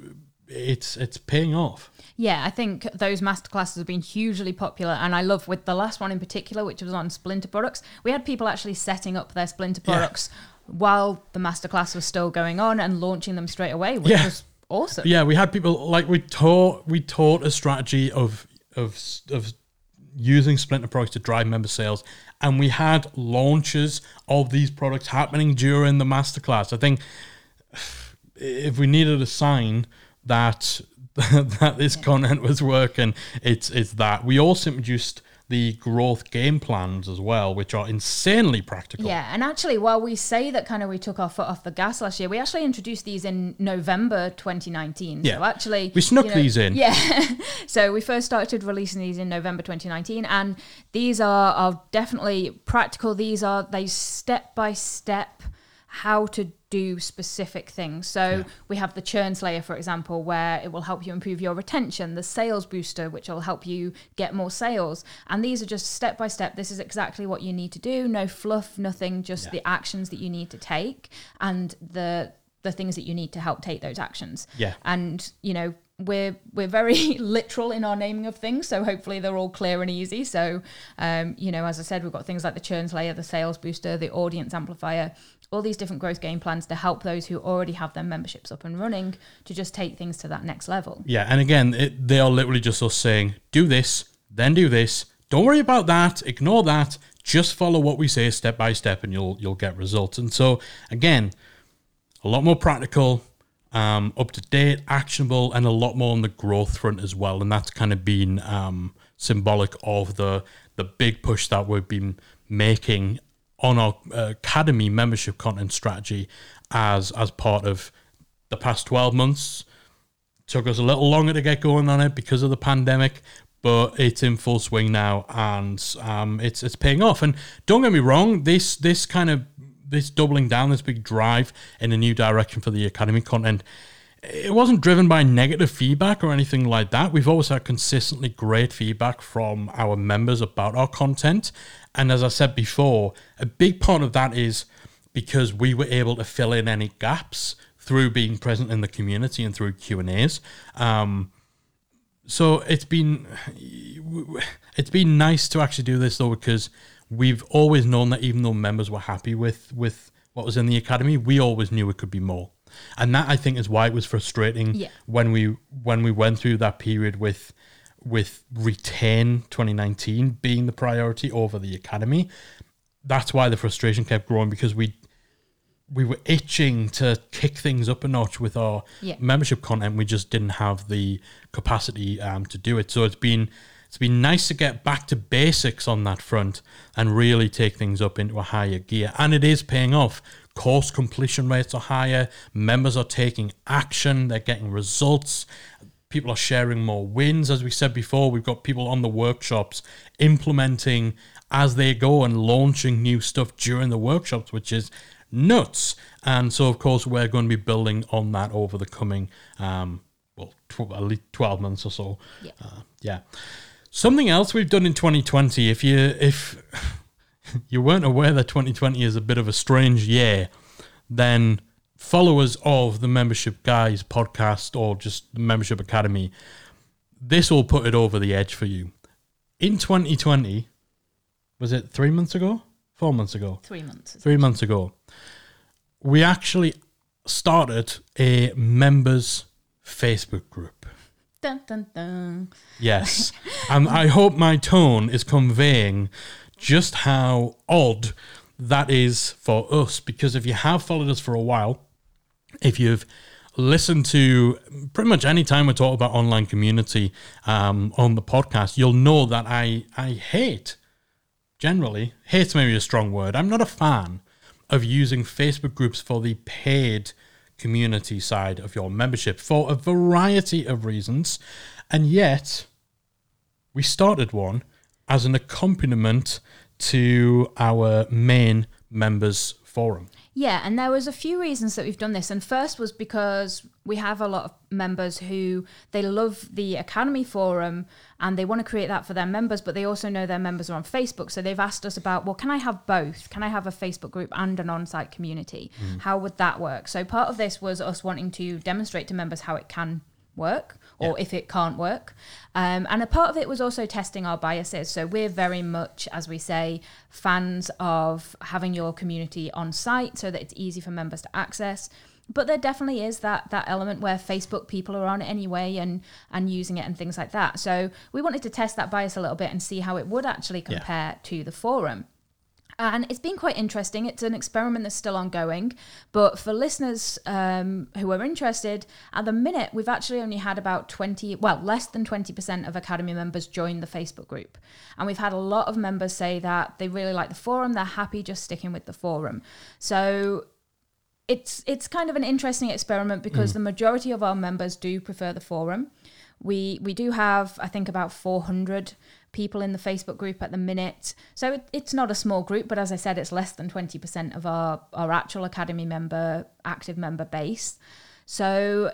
it's it's paying off Yeah, I think those masterclasses have been hugely popular, and I love with the last one in particular, which was on Splinter products. We had people actually setting up their Splinter Yeah. products while the masterclass was still going on and launching them straight away, which Yeah. was awesome. Yeah, we had people like we taught we taught a strategy of of of using Splinter products to drive member sales, and we had launches of these products happening during the masterclass. I think if we needed a sign that that this content was working, it's it's that. We also introduced the growth game plans as well, which are insanely practical. Yeah, and actually, while we say that kind of we took our foot off the gas last year, we actually introduced these in November 2019. Yeah. So actually, We snuck you know- these in. Yeah. so we first started releasing these in November 2019, and these are are definitely practical. These are they step by step how to do specific things. So we have the churn slayer, for example, where it will help you improve your retention, the sales booster, which will help you get more sales. And these are just step by step. This is exactly what you need to do. No fluff, nothing, just the actions that you need to take and the the things that you need to help take those actions. Yeah. And, you know, we're we're very literal in our naming of things, so hopefully they're all clear and easy. So, um, you know, as I said, we've got things like the churn slayer, the sales booster, the audience amplifier, all these different growth game plans to help those who already have their memberships up and running to just take things to that next level. Yeah, and again, it, they are literally just us saying, do this, then do this. Don't worry about that. Ignore that. Just follow what we say step by step, and you'll you'll get results. And so, again, a lot more practical, um, up to date, actionable, and a lot more on the growth front as well. And that's kind of been um, symbolic of the the big push that we've been making on our uh, academy membership content strategy as as part of the past 12 months took us a little longer to get going on it because of the pandemic but it's in full swing now and um, it's it's paying off and don't get me wrong this this kind of this doubling down this big drive in a new direction for the academy content it wasn't driven by negative feedback or anything like that. We've always had consistently great feedback from our members about our content. And as I said before, a big part of that is because we were able to fill in any gaps through being present in the community and through Q and A's. Um, so it's been it's been nice to actually do this though because we've always known that even though members were happy with with what was in the academy, we always knew it could be more. And that I think is why it was frustrating Yeah. when we when we went through that period with with retain 2019 being the priority over the academy. That's why the frustration kept growing because we we were itching to kick things up a notch with our Yeah. membership content. We just didn't have the capacity um, to do it. So it's been it's been nice to get back to basics on that front and really take things up into a higher gear. And it is paying off. Course completion rates are higher. Members are taking action. They're getting results. People are sharing more wins. As we said before, we've got people on the workshops implementing as they go and launching new stuff during the workshops, which is nuts. And so, of course, we're going to be building on that over the coming, um, well, tw- at least 12 months or so. Yeah. Uh, yeah. Something else we've done in 2020, if you, if, you weren't aware that 2020 is a bit of a strange year, then followers of the Membership Guys podcast or just the Membership Academy, this will put it over the edge for you. In 2020, was it three months ago? Four months ago? Three months. Three months ago, we actually started a members Facebook group. Dun, dun, dun. Yes. and I hope my tone is conveying just how odd that is for us. Because if you have followed us for a while, if you've listened to pretty much any time we talk about online community um, on the podcast, you'll know that I, I hate generally, hate's maybe a strong word. I'm not a fan of using Facebook groups for the paid community side of your membership for a variety of reasons. And yet, we started one as an accompaniment to our main members forum. Yeah, and there was a few reasons that we've done this. And first was because we have a lot of members who they love the Academy forum and they want to create that for their members, but they also know their members are on Facebook. So they've asked us about, well, can I have both? Can I have a Facebook group and an on-site community? Mm. How would that work? So part of this was us wanting to demonstrate to members how it can work or yeah. if it can't work. Um, and a part of it was also testing our biases. So we're very much, as we say, fans of having your community on site so that it's easy for members to access. But there definitely is that that element where Facebook people are on it anyway and and using it and things like that. So we wanted to test that bias a little bit and see how it would actually compare yeah. to the forum. And it's been quite interesting. It's an experiment that's still ongoing. But for listeners um, who are interested, at the minute, we've actually only had about 20, well, less than 20% of Academy members join the Facebook group. And we've had a lot of members say that they really like the forum, they're happy just sticking with the forum. So it's it's kind of an interesting experiment because mm. the majority of our members do prefer the forum. We we do have I think about 400 people in the Facebook group at the minute. So it, it's not a small group, but as I said, it's less than 20% of our, our actual Academy member, active member base. So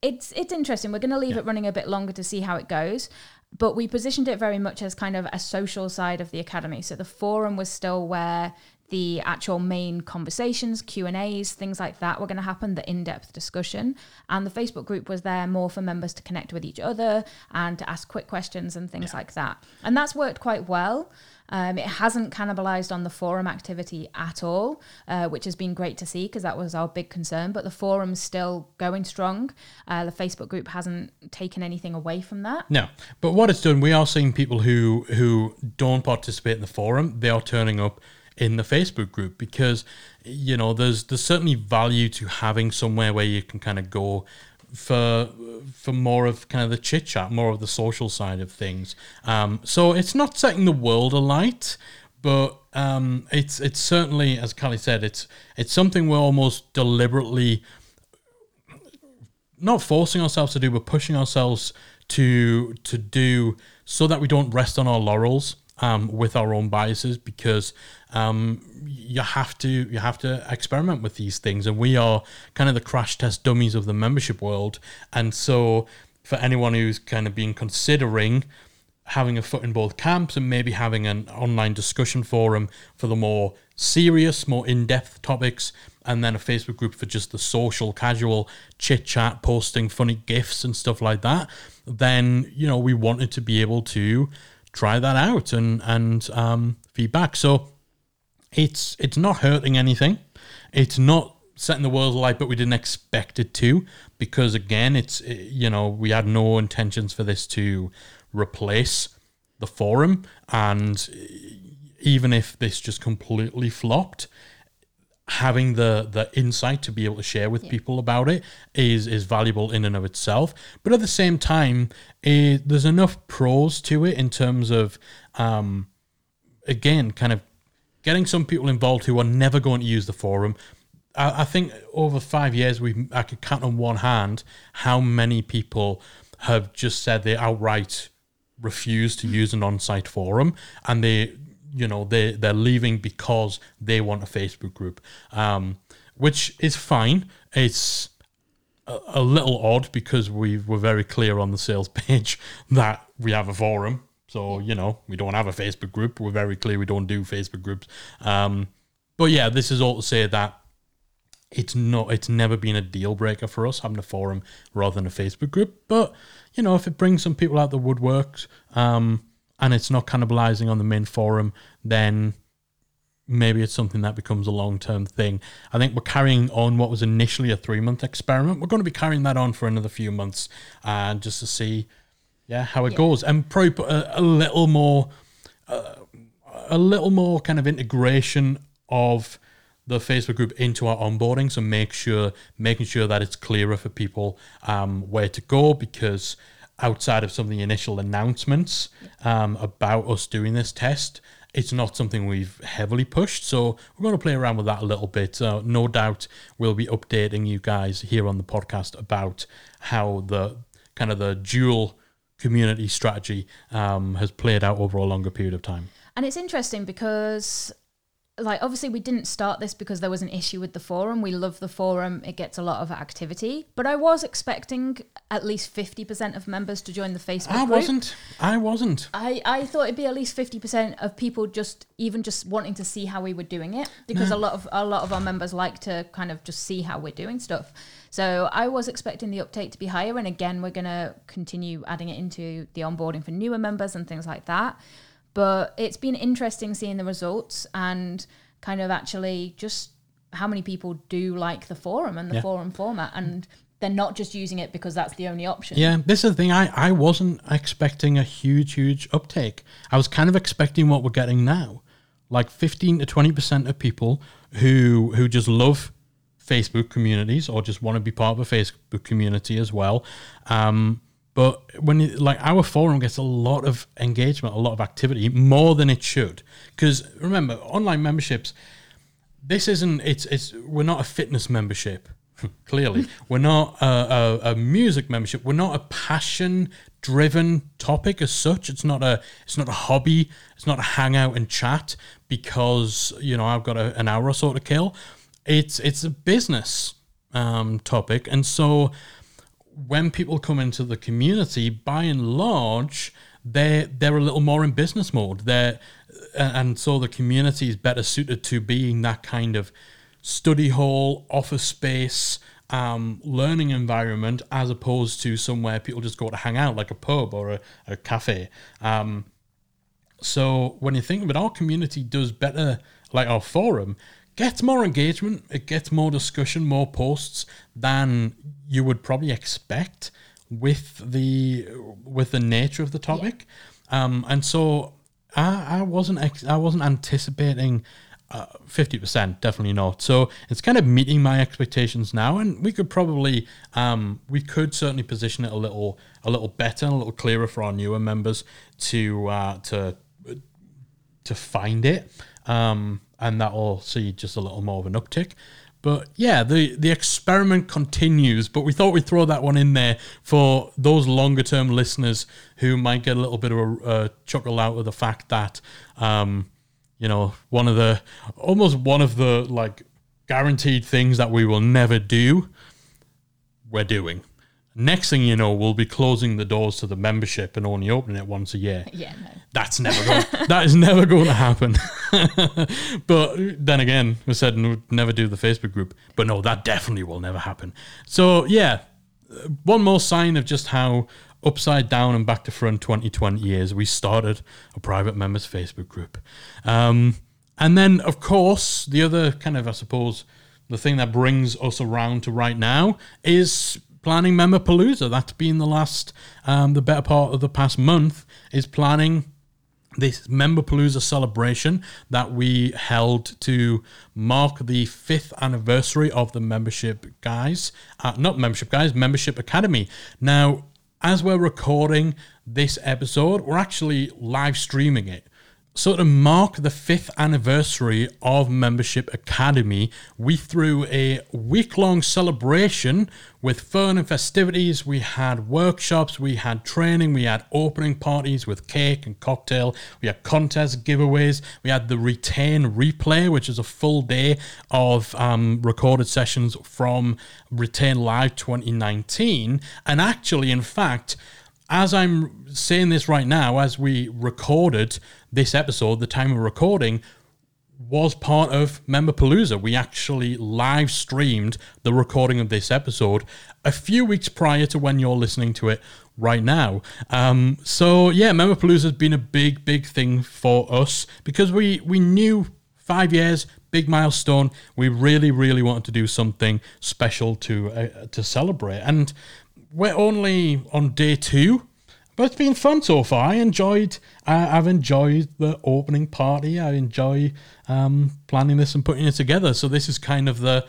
it's it's interesting. We're going to leave yeah. it running a bit longer to see how it goes. But we positioned it very much as kind of a social side of the academy. So the forum was still where the actual main conversations, Q and A's, things like that were going to happen. The in-depth discussion, and the Facebook group was there more for members to connect with each other and to ask quick questions and things yeah. like that. And that's worked quite well. Um, it hasn't cannibalized on the forum activity at all, uh, which has been great to see because that was our big concern. But the forum's still going strong. Uh, the Facebook group hasn't taken anything away from that. No, but what it's done, we are seeing people who who don't participate in the forum. They are turning up in the Facebook group because you know there's there's certainly value to having somewhere where you can kind of go for for more of kind of the chit chat, more of the social side of things. Um, so it's not setting the world alight, but um, it's it's certainly, as Callie said, it's it's something we're almost deliberately not forcing ourselves to do, but pushing ourselves to to do so that we don't rest on our laurels um, with our own biases because um, you have to you have to experiment with these things, and we are kind of the crash test dummies of the membership world. And so, for anyone who's kind of been considering having a foot in both camps and maybe having an online discussion forum for the more serious, more in-depth topics, and then a Facebook group for just the social, casual chit chat, posting funny gifs and stuff like that, then you know we wanted to be able to try that out and and um, feedback. So it's it's not hurting anything. It's not setting the world alight, but we didn't expect it to because again, it's you know we had no intentions for this to replace the forum, and even if this just completely flopped, having the the insight to be able to share with yeah. people about it is is valuable in and of itself but at the same time it, there's enough pros to it in terms of um again kind of getting some people involved who are never going to use the forum I, I think over five years we I could count on one hand how many people have just said they outright refuse to use an on-site forum and they you know they they're leaving because they want a Facebook group, um, which is fine. It's a, a, little odd because we were very clear on the sales page that we have a forum. So you know we don't have a Facebook group. We're very clear we don't do Facebook groups. Um, but yeah, this is all to say that it's not it's never been a deal breaker for us having a forum rather than a Facebook group. But you know, if it brings some people out the woodworks, um, and it's not cannibalizing on the main forum, then maybe it's something that becomes a long term thing. I think we're carrying on what was initially a three month experiment. We're going to be carrying that on for another few months, uh, just to see, yeah, how it yeah. goes, and probably put a, a little more, uh, a little more kind of integration of the Facebook group into our onboarding. So make sure, making sure that it's clearer for people um, where to go because outside of some of the initial announcements um, about us doing this test, it's not something we've heavily pushed. So we're going to play around with that a little bit. Uh, no doubt we'll be updating you guys here on the podcast about how the kind of the dual community strategy um, has played out over a longer period of time. And it's interesting because like obviously we didn't start this because there was an issue with the forum. We love the forum. It gets a lot of activity. But i was expecting at least 50% of members to join the facebook I group. wasn't. I wasn't. I, I thought it'd be at least 50% of people just even just wanting to see how we were doing it. Because a lot of a lot of our members like to kind of just see how we're doing stuff. So i was expecting the uptake to be higher. And again we're going to continue adding it into the onboarding for newer members and things like that but it's been interesting seeing the results and kind of actually just how many people do like the forum and the Yeah. forum format and they're not just using it because that's the only option Yeah, this is the thing. I, I wasn't expecting a huge, huge uptake. I was kind of expecting what we're getting now. Like 15 to 20% of people who who just love Facebook communities or just want to be part of a Facebook community as well. Um, but when you, like our forum gets a lot of engagement, a lot of activity, more than it should. Because remember, online memberships, this isn't it's it's we're not a fitness membership clearly. We're not a, a, a music membership. We're not a passion driven topic as such. It's not a it's not a hobby. It's not a hangout and chat because you know i've got a, an hour or so to kill. It's it's a business um, topic. And so when people come into the community, by and large, they they're a little more in business mode. They're and so the community is better suited to being that kind of study hall, office space, um, learning environment, as opposed to somewhere people just go to hang out, like a pub or a, a cafe. Um, so when you think of it, our community does better, like our forum gets more engagement, it gets more discussion, more posts than you would probably expect with the with the nature of the topic. Um, and so I, I wasn't ex- I wasn't anticipating uh, fifty percent, definitely not. So it's kind of meeting my expectations now, and we could probably um, we could certainly position it a little a little better, and a little clearer for our newer members to uh, to to find it, um, and that'll see just a little more of an uptick. But yeah, the the experiment continues. But we thought we'd throw that one in there for those longer term listeners who might get a little bit of a, chuckle out of the fact that, um, you know, one of the almost one of the like guaranteed things that we will never do, we're doing. Next thing you know, we'll be closing the doors to the membership and only opening it once a year. yeah no That's never going. that is never going to happen. but then again, we said we'd never do the Facebook group. But no, that definitely will never happen. So yeah, one more sign of just how upside down and back to front 2020 is. We started a private members Facebook group, um, and then of course the other kind of I suppose the thing that brings us around to right now is planning Member Palooza. That's been the last, um, the better part of the past month is planning this Member Palooza celebration that we held to mark the fifth anniversary of the membership guys, uh, not membership guys, membership academy. Now, as we're recording this episode, we're actually live streaming it. So, to mark the fifth anniversary of Membership Academy, we threw a week long celebration with fun and festivities. We had workshops, we had training, we had opening parties with cake and cocktail, we had contest giveaways, we had the Retain Replay, which is a full day of um, recorded sessions from Retain Live 2019. And actually, in fact, as I'm saying this right now, as we recorded this episode, the time of recording was part of Member Palooza. We actually live streamed the recording of this episode a few weeks prior to when you're listening to it right now. Um, so yeah, Member Palooza has been a big, big thing for us because we we knew five years, big milestone. We really, really wanted to do something special to uh, to celebrate, and we're only on day two, but it's been fun so far. I enjoyed. Uh, I've enjoyed the opening party. I enjoy um, planning this and putting it together. So this is kind of the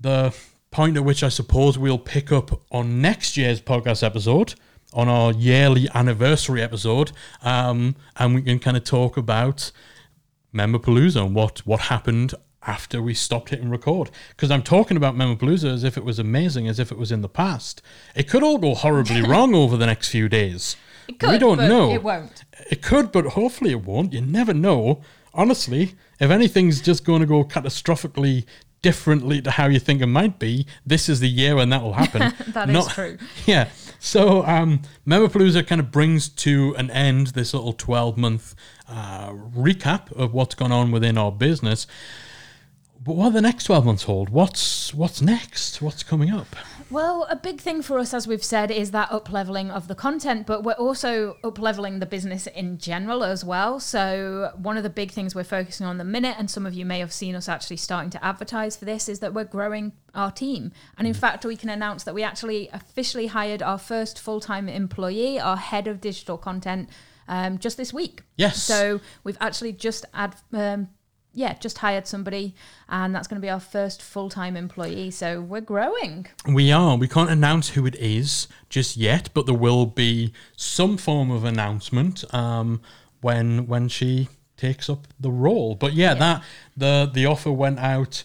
the point at which I suppose we'll pick up on next year's podcast episode. on our yearly anniversary episode, um, and we can kind of talk about Memberpalooza and what what happened after we stopped hitting record. Because I'm talking about Memberpalooza as if it was amazing, as if it was in the past. It could all go horribly wrong over the next few days. It could, we don't but know. It won't. It could, but hopefully it won't. You never know. Honestly, if anything's just going to go catastrophically differently to how you think it might be, this is the year when that will happen. That is true. Yeah. So, um, Memberpalooza kind of brings to an end this little 12 month uh, recap of what's gone on within our business. But what do the next 12 months hold? What's what's next? What's coming up? Well, a big thing for us, as we've said, is that up leveling of the content, but we're also up leveling the business in general as well. So, one of the big things we're focusing on the minute, and some of you may have seen us actually starting to advertise for this, is that we're growing our team. And in fact, we can announce that we actually officially hired our first full time employee, our head of digital content, um, just this week. Yes. So, we've actually just ad- um, yeah, just hired somebody, and that's going to be our first full time employee. So we're growing. We are. We can't announce who it is just yet, but there will be some form of announcement um, when when she takes up the role. But yeah, that the the offer went out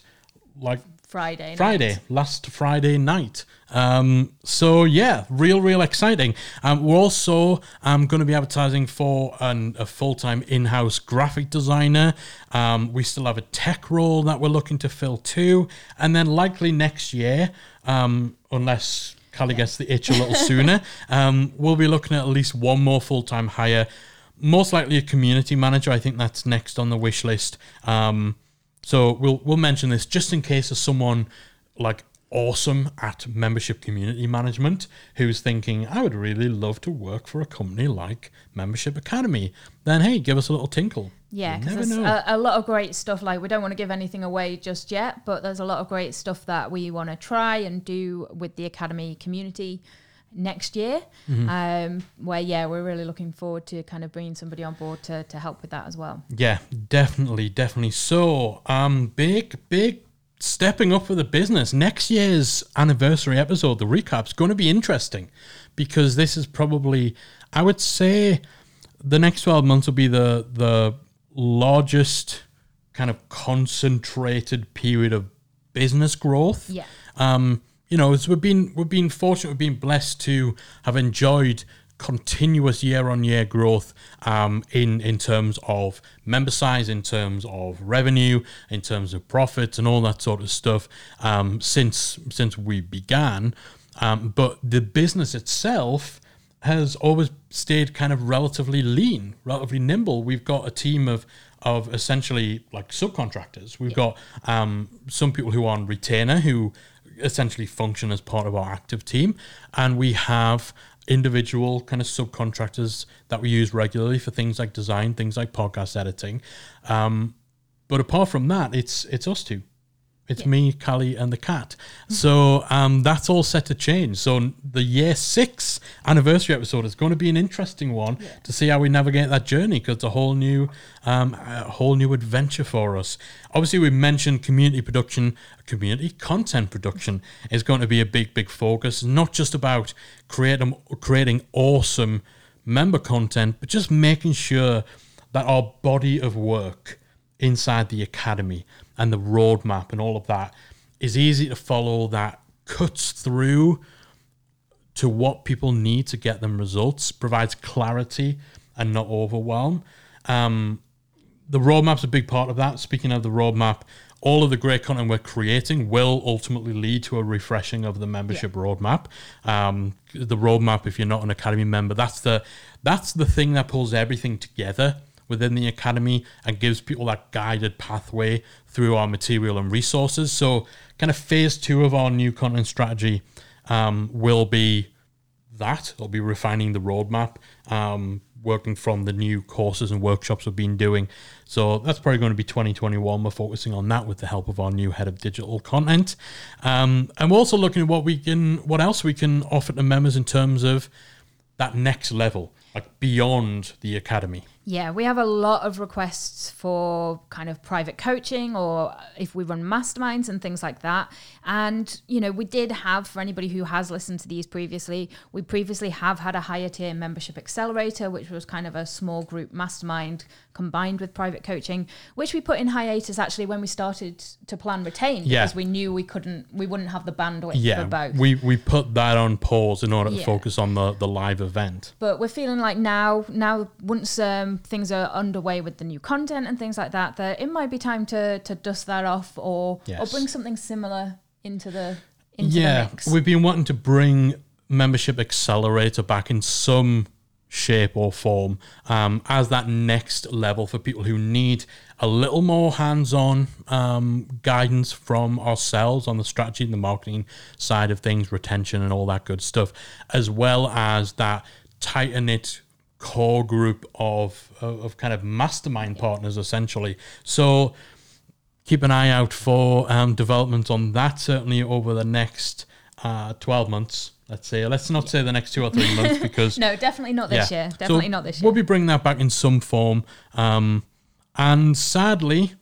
like Friday. Friday, last Friday night. Um, so yeah, real, real exciting. Um, we're also um, going to be advertising for an, a full-time in-house graphic designer. Um, we still have a tech role that we're looking to fill too, and then likely next year, um, unless Callie gets the itch a little sooner, um, we'll be looking at at least one more full-time hire. Most likely a community manager. I think that's next on the wish list. Um, so we'll we'll mention this just in case there's someone like awesome at membership community management who's thinking I would really love to work for a company like Membership Academy. Then hey, give us a little tinkle. Yeah, because there's a, a lot of great stuff. Like we don't want to give anything away just yet, but there's a lot of great stuff that we want to try and do with the academy community next year. Mm-hmm. Um, where yeah, we're really looking forward to kind of bringing somebody on board to to help with that as well. Yeah, definitely, definitely. So, um, big, big stepping up for the business. Next year's anniversary episode, the recap's going to be interesting because this is probably, I would say, the next twelve months will be the the largest kind of concentrated period of business growth. Yeah. Um, you know, we've been we've been fortunate, we've been blessed to have enjoyed continuous year on year growth um, in in terms of member size, in terms of revenue, in terms of profits, and all that sort of stuff um, since since we began. Um, but the business itself has always stayed kind of relatively lean, relatively nimble. We've got a team of of essentially like subcontractors. We've got um, some people who are on retainer who essentially function as part of our active team, and we have individual kind of subcontractors that we use regularly for things like design, things like podcast editing. Um, but apart from that, it's it's us two. It's me, Callie, and the cat. So um, that's all set to change. So the year six anniversary episode is going to be an interesting one to see how we navigate that journey because it's a whole new, um, a whole new adventure for us. Obviously, we mentioned community production, community content production is going to be a big, big focus. Not just about creating creating awesome member content, but just making sure that our body of work inside the academy and the roadmap and all of that is easy to follow that cuts through to what people need to get them results provides clarity and not overwhelm. Um, the roadmap's a big part of that. Speaking of the roadmap all of the great content we're creating will ultimately lead to a refreshing of the membership roadmap. Um, the roadmap if you're not an academy member that's the that's the thing that pulls everything together within the academy and gives people that guided pathway through our material and resources. So, kind of phase two of our new content strategy um, will be that. It'll be refining the roadmap, um, working from the new courses and workshops we've been doing. So, that's probably going to be 2021. We're focusing on that with the help of our new head of digital content. Um, and we're also looking at what we can, what else we can offer to members in terms of that next level, like beyond the academy. Yeah, we have a lot of requests for kind of private coaching or if we run masterminds and things like that. And, you know, we did have, for anybody who has listened to these previously, we previously have had a higher tier membership accelerator, which was kind of a small group mastermind combined with private coaching, which we put in hiatus actually when we started to plan retain Yeah. because we knew we couldn't, we wouldn't have the bandwidth for Yeah, both. we we put that on pause in order to focus on the the live event. but we're feeling like now now once um, things are underway with the new content and things like that that it might be time to to dust that off or or bring something similar into the into the yeah, mix. we've been wanting to bring membership accelerator back in some shape or form um, as that next level for people who need a little more hands-on um, guidance from ourselves on the strategy and the marketing side of things retention and all that good stuff as well as that tighter knit core group of, of kind of mastermind partners essentially. So keep an eye out for um, development on that certainly over the next uh, 12 months let's say. Let's not say the next two or three months because no definitely not this yeah. year. So definitely not this year. we'll be bringing that back in some form. Um, and sadly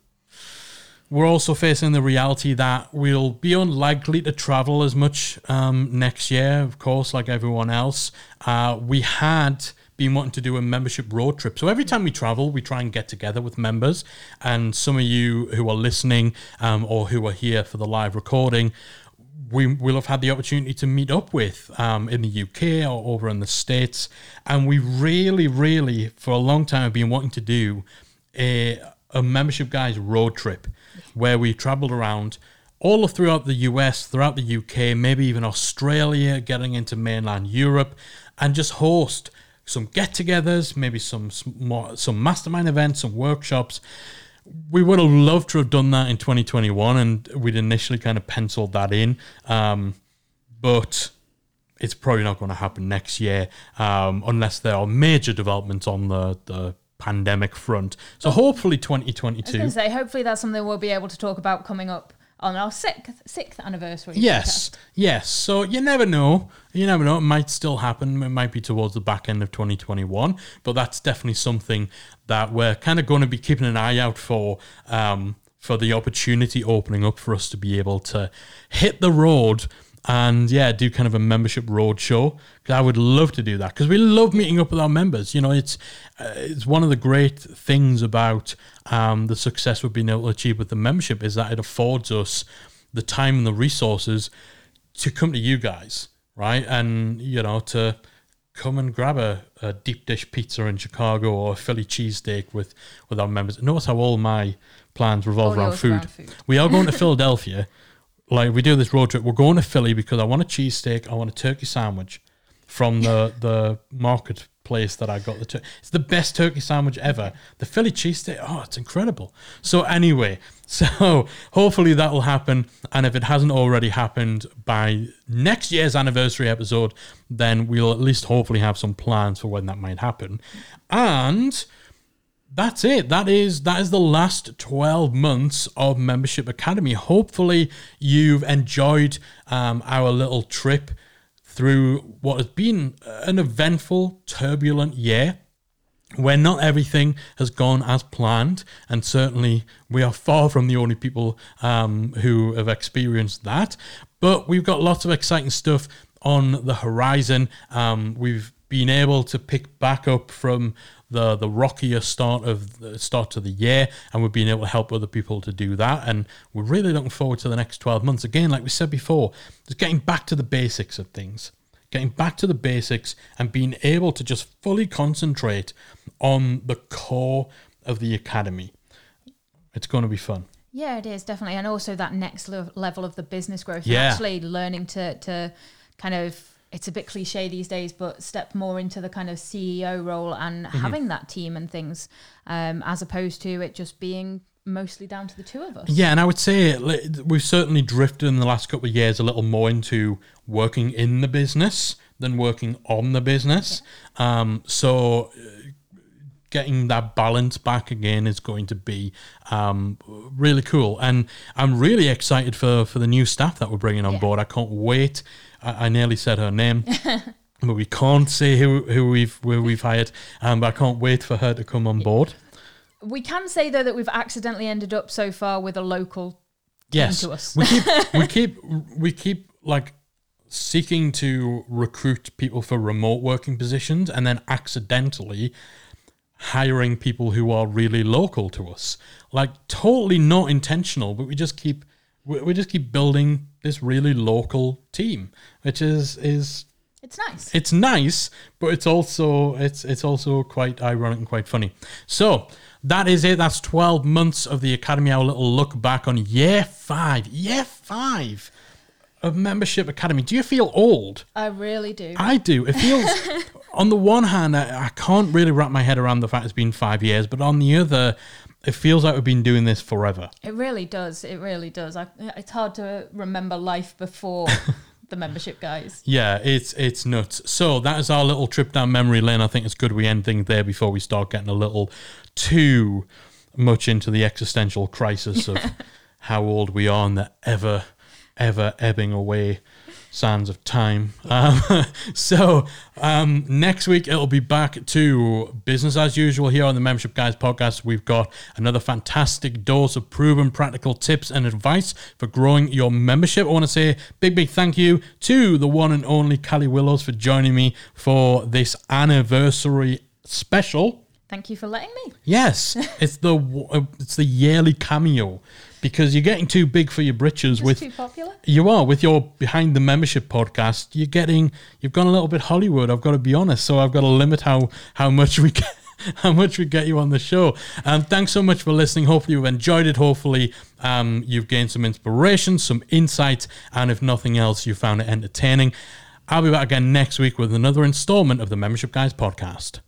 we're also facing the reality that we'll be unlikely to travel as much um, next year, of course, like everyone else. Uh, we had been wanting to do a membership road trip. So every time we travel, we try and get together with members. And some of you who are listening um, or who are here for the live recording, we will have had the opportunity to meet up with um, in the UK or over in the States. And we really, really, for a long time, have been wanting to do a, a membership guys road trip where we traveled around all throughout the US, throughout the UK, maybe even Australia, getting into mainland Europe, and just host some get-togethers, maybe some some more some mastermind events, some workshops. We would have loved to have done that in 2021, and we'd initially kind of penciled that in, um, but it's probably not going to happen next year um, unless there are major developments on the the pandemic front. So hopefully I was 2022. say hopefully that's something we'll be able to talk about coming up on our sixth sixth anniversary Yes, podcast. yes. So you never know. You never know. It might still happen. It might be towards the back end of 2021, but that's definitely something that we're kind of going to be keeping an eye out for. Um, for the opportunity opening up for us to be able to hit the road and yeah, do kind of a membership road show. 'Cause I would love to do that because we love meeting up with our members. You know, it's uh, it's one of the great things about um, the success we've been able to achieve with the membership is that it affords us the time and the resources to come to you guys, right? And you know to come and grab a, a deep dish pizza in Chicago or a Philly cheesesteak with with our members. Notice how all my plans revolve around food. around food. We are going to Philadelphia. Like we do this road trip. We're going to Philly because I want a cheesesteak. I want a turkey sandwich from the the marketplace that I got the tur- It's the best turkey sandwich ever. The Philly cheesesteak. Oh, it's incredible. So anyway, so hopefully that will happen. And if it hasn't already happened by next year's anniversary episode, then we'll at least hopefully have some plans for when that might happen. And that's it. That is that is the last 12 months of Membership Academy. Hopefully you've enjoyed um, our little trip through what has been an eventful, turbulent year where not everything has gone as planned, and certainly we are far from the only people um, who have experienced that. But we've got lots of exciting stuff on the horizon. Um, we've been able to pick back up from the the rockier start of the start to the year, and we've been able to help other people to do that. And we're really looking forward to the next twelve months. Again, like we said before, just getting back to the basics of things getting back to the basics and being able to just fully concentrate on the core of the academy. It's going to be fun. Yeah, it is definitely, and also that next le- level of the business growth. Yeah. actually learning to to kind of. It's a bit cliche these days, but step more into the kind of CEO role and Mm-hmm. having that team and things, um, as opposed to it just being mostly down to the two of us. Yeah, and I would say we've certainly drifted in the last couple of years a little more into working in the business than working on the business. Um, so uh, getting that balance back again is going to be um, really cool, and I'm really excited for for the new staff that we're bringing on Yeah. board. I can't wait. I, I nearly said her name. but we can't say who who we've who we've hired. Um, but I can't wait for her to come on board. We can say though that we've accidentally ended up so far with a local Yes, to us. we keep we keep we keep like seeking to recruit people for remote working positions, and then accidentally hiring people who are really local to us. Like totally not intentional, but we just keep we, we just keep building this really local team, which is is It's nice. it's nice, but it's also it's it's also quite ironic and quite funny. So that is it. That's twelve months of the Academy. Our little look back on year five, year five of membership academy. Do you feel old? I really do. I do. It feels, on the one hand, I, I can't really wrap my head around the fact it's been five years, but on the other, it feels like we've been doing this forever. It really does. It really does. I, it's hard to remember life before the membership guys. Yeah, it's it's nuts. So that is our little trip down memory lane. I think it's good we end things there before we start getting a little too much into the existential crisis of how old we are and the ever, ever ebbing away sands of time. Um, so um, next week it'll be back to business as usual here on the Membership Guys podcast. We've got another fantastic dose of proven practical tips and advice for growing your membership. I want to say big, big thank you to the one and only Callie Willows for joining me for this anniversary special. Thank you for letting me. Yes, it's the uh, it's the yearly cameo because you're getting too big for your britches Just with too popular. you are with your behind the membership podcast. You're getting you've gone a little bit Hollywood. I've got to be honest, so I've got to limit how how much we get. How much we get you on the show. Um, thanks so much for listening. Hopefully, you've enjoyed it. Hopefully, um, you've gained some inspiration, some insight, and if nothing else, you found it entertaining. I'll be back again next week with another installment of the Membership Guys podcast.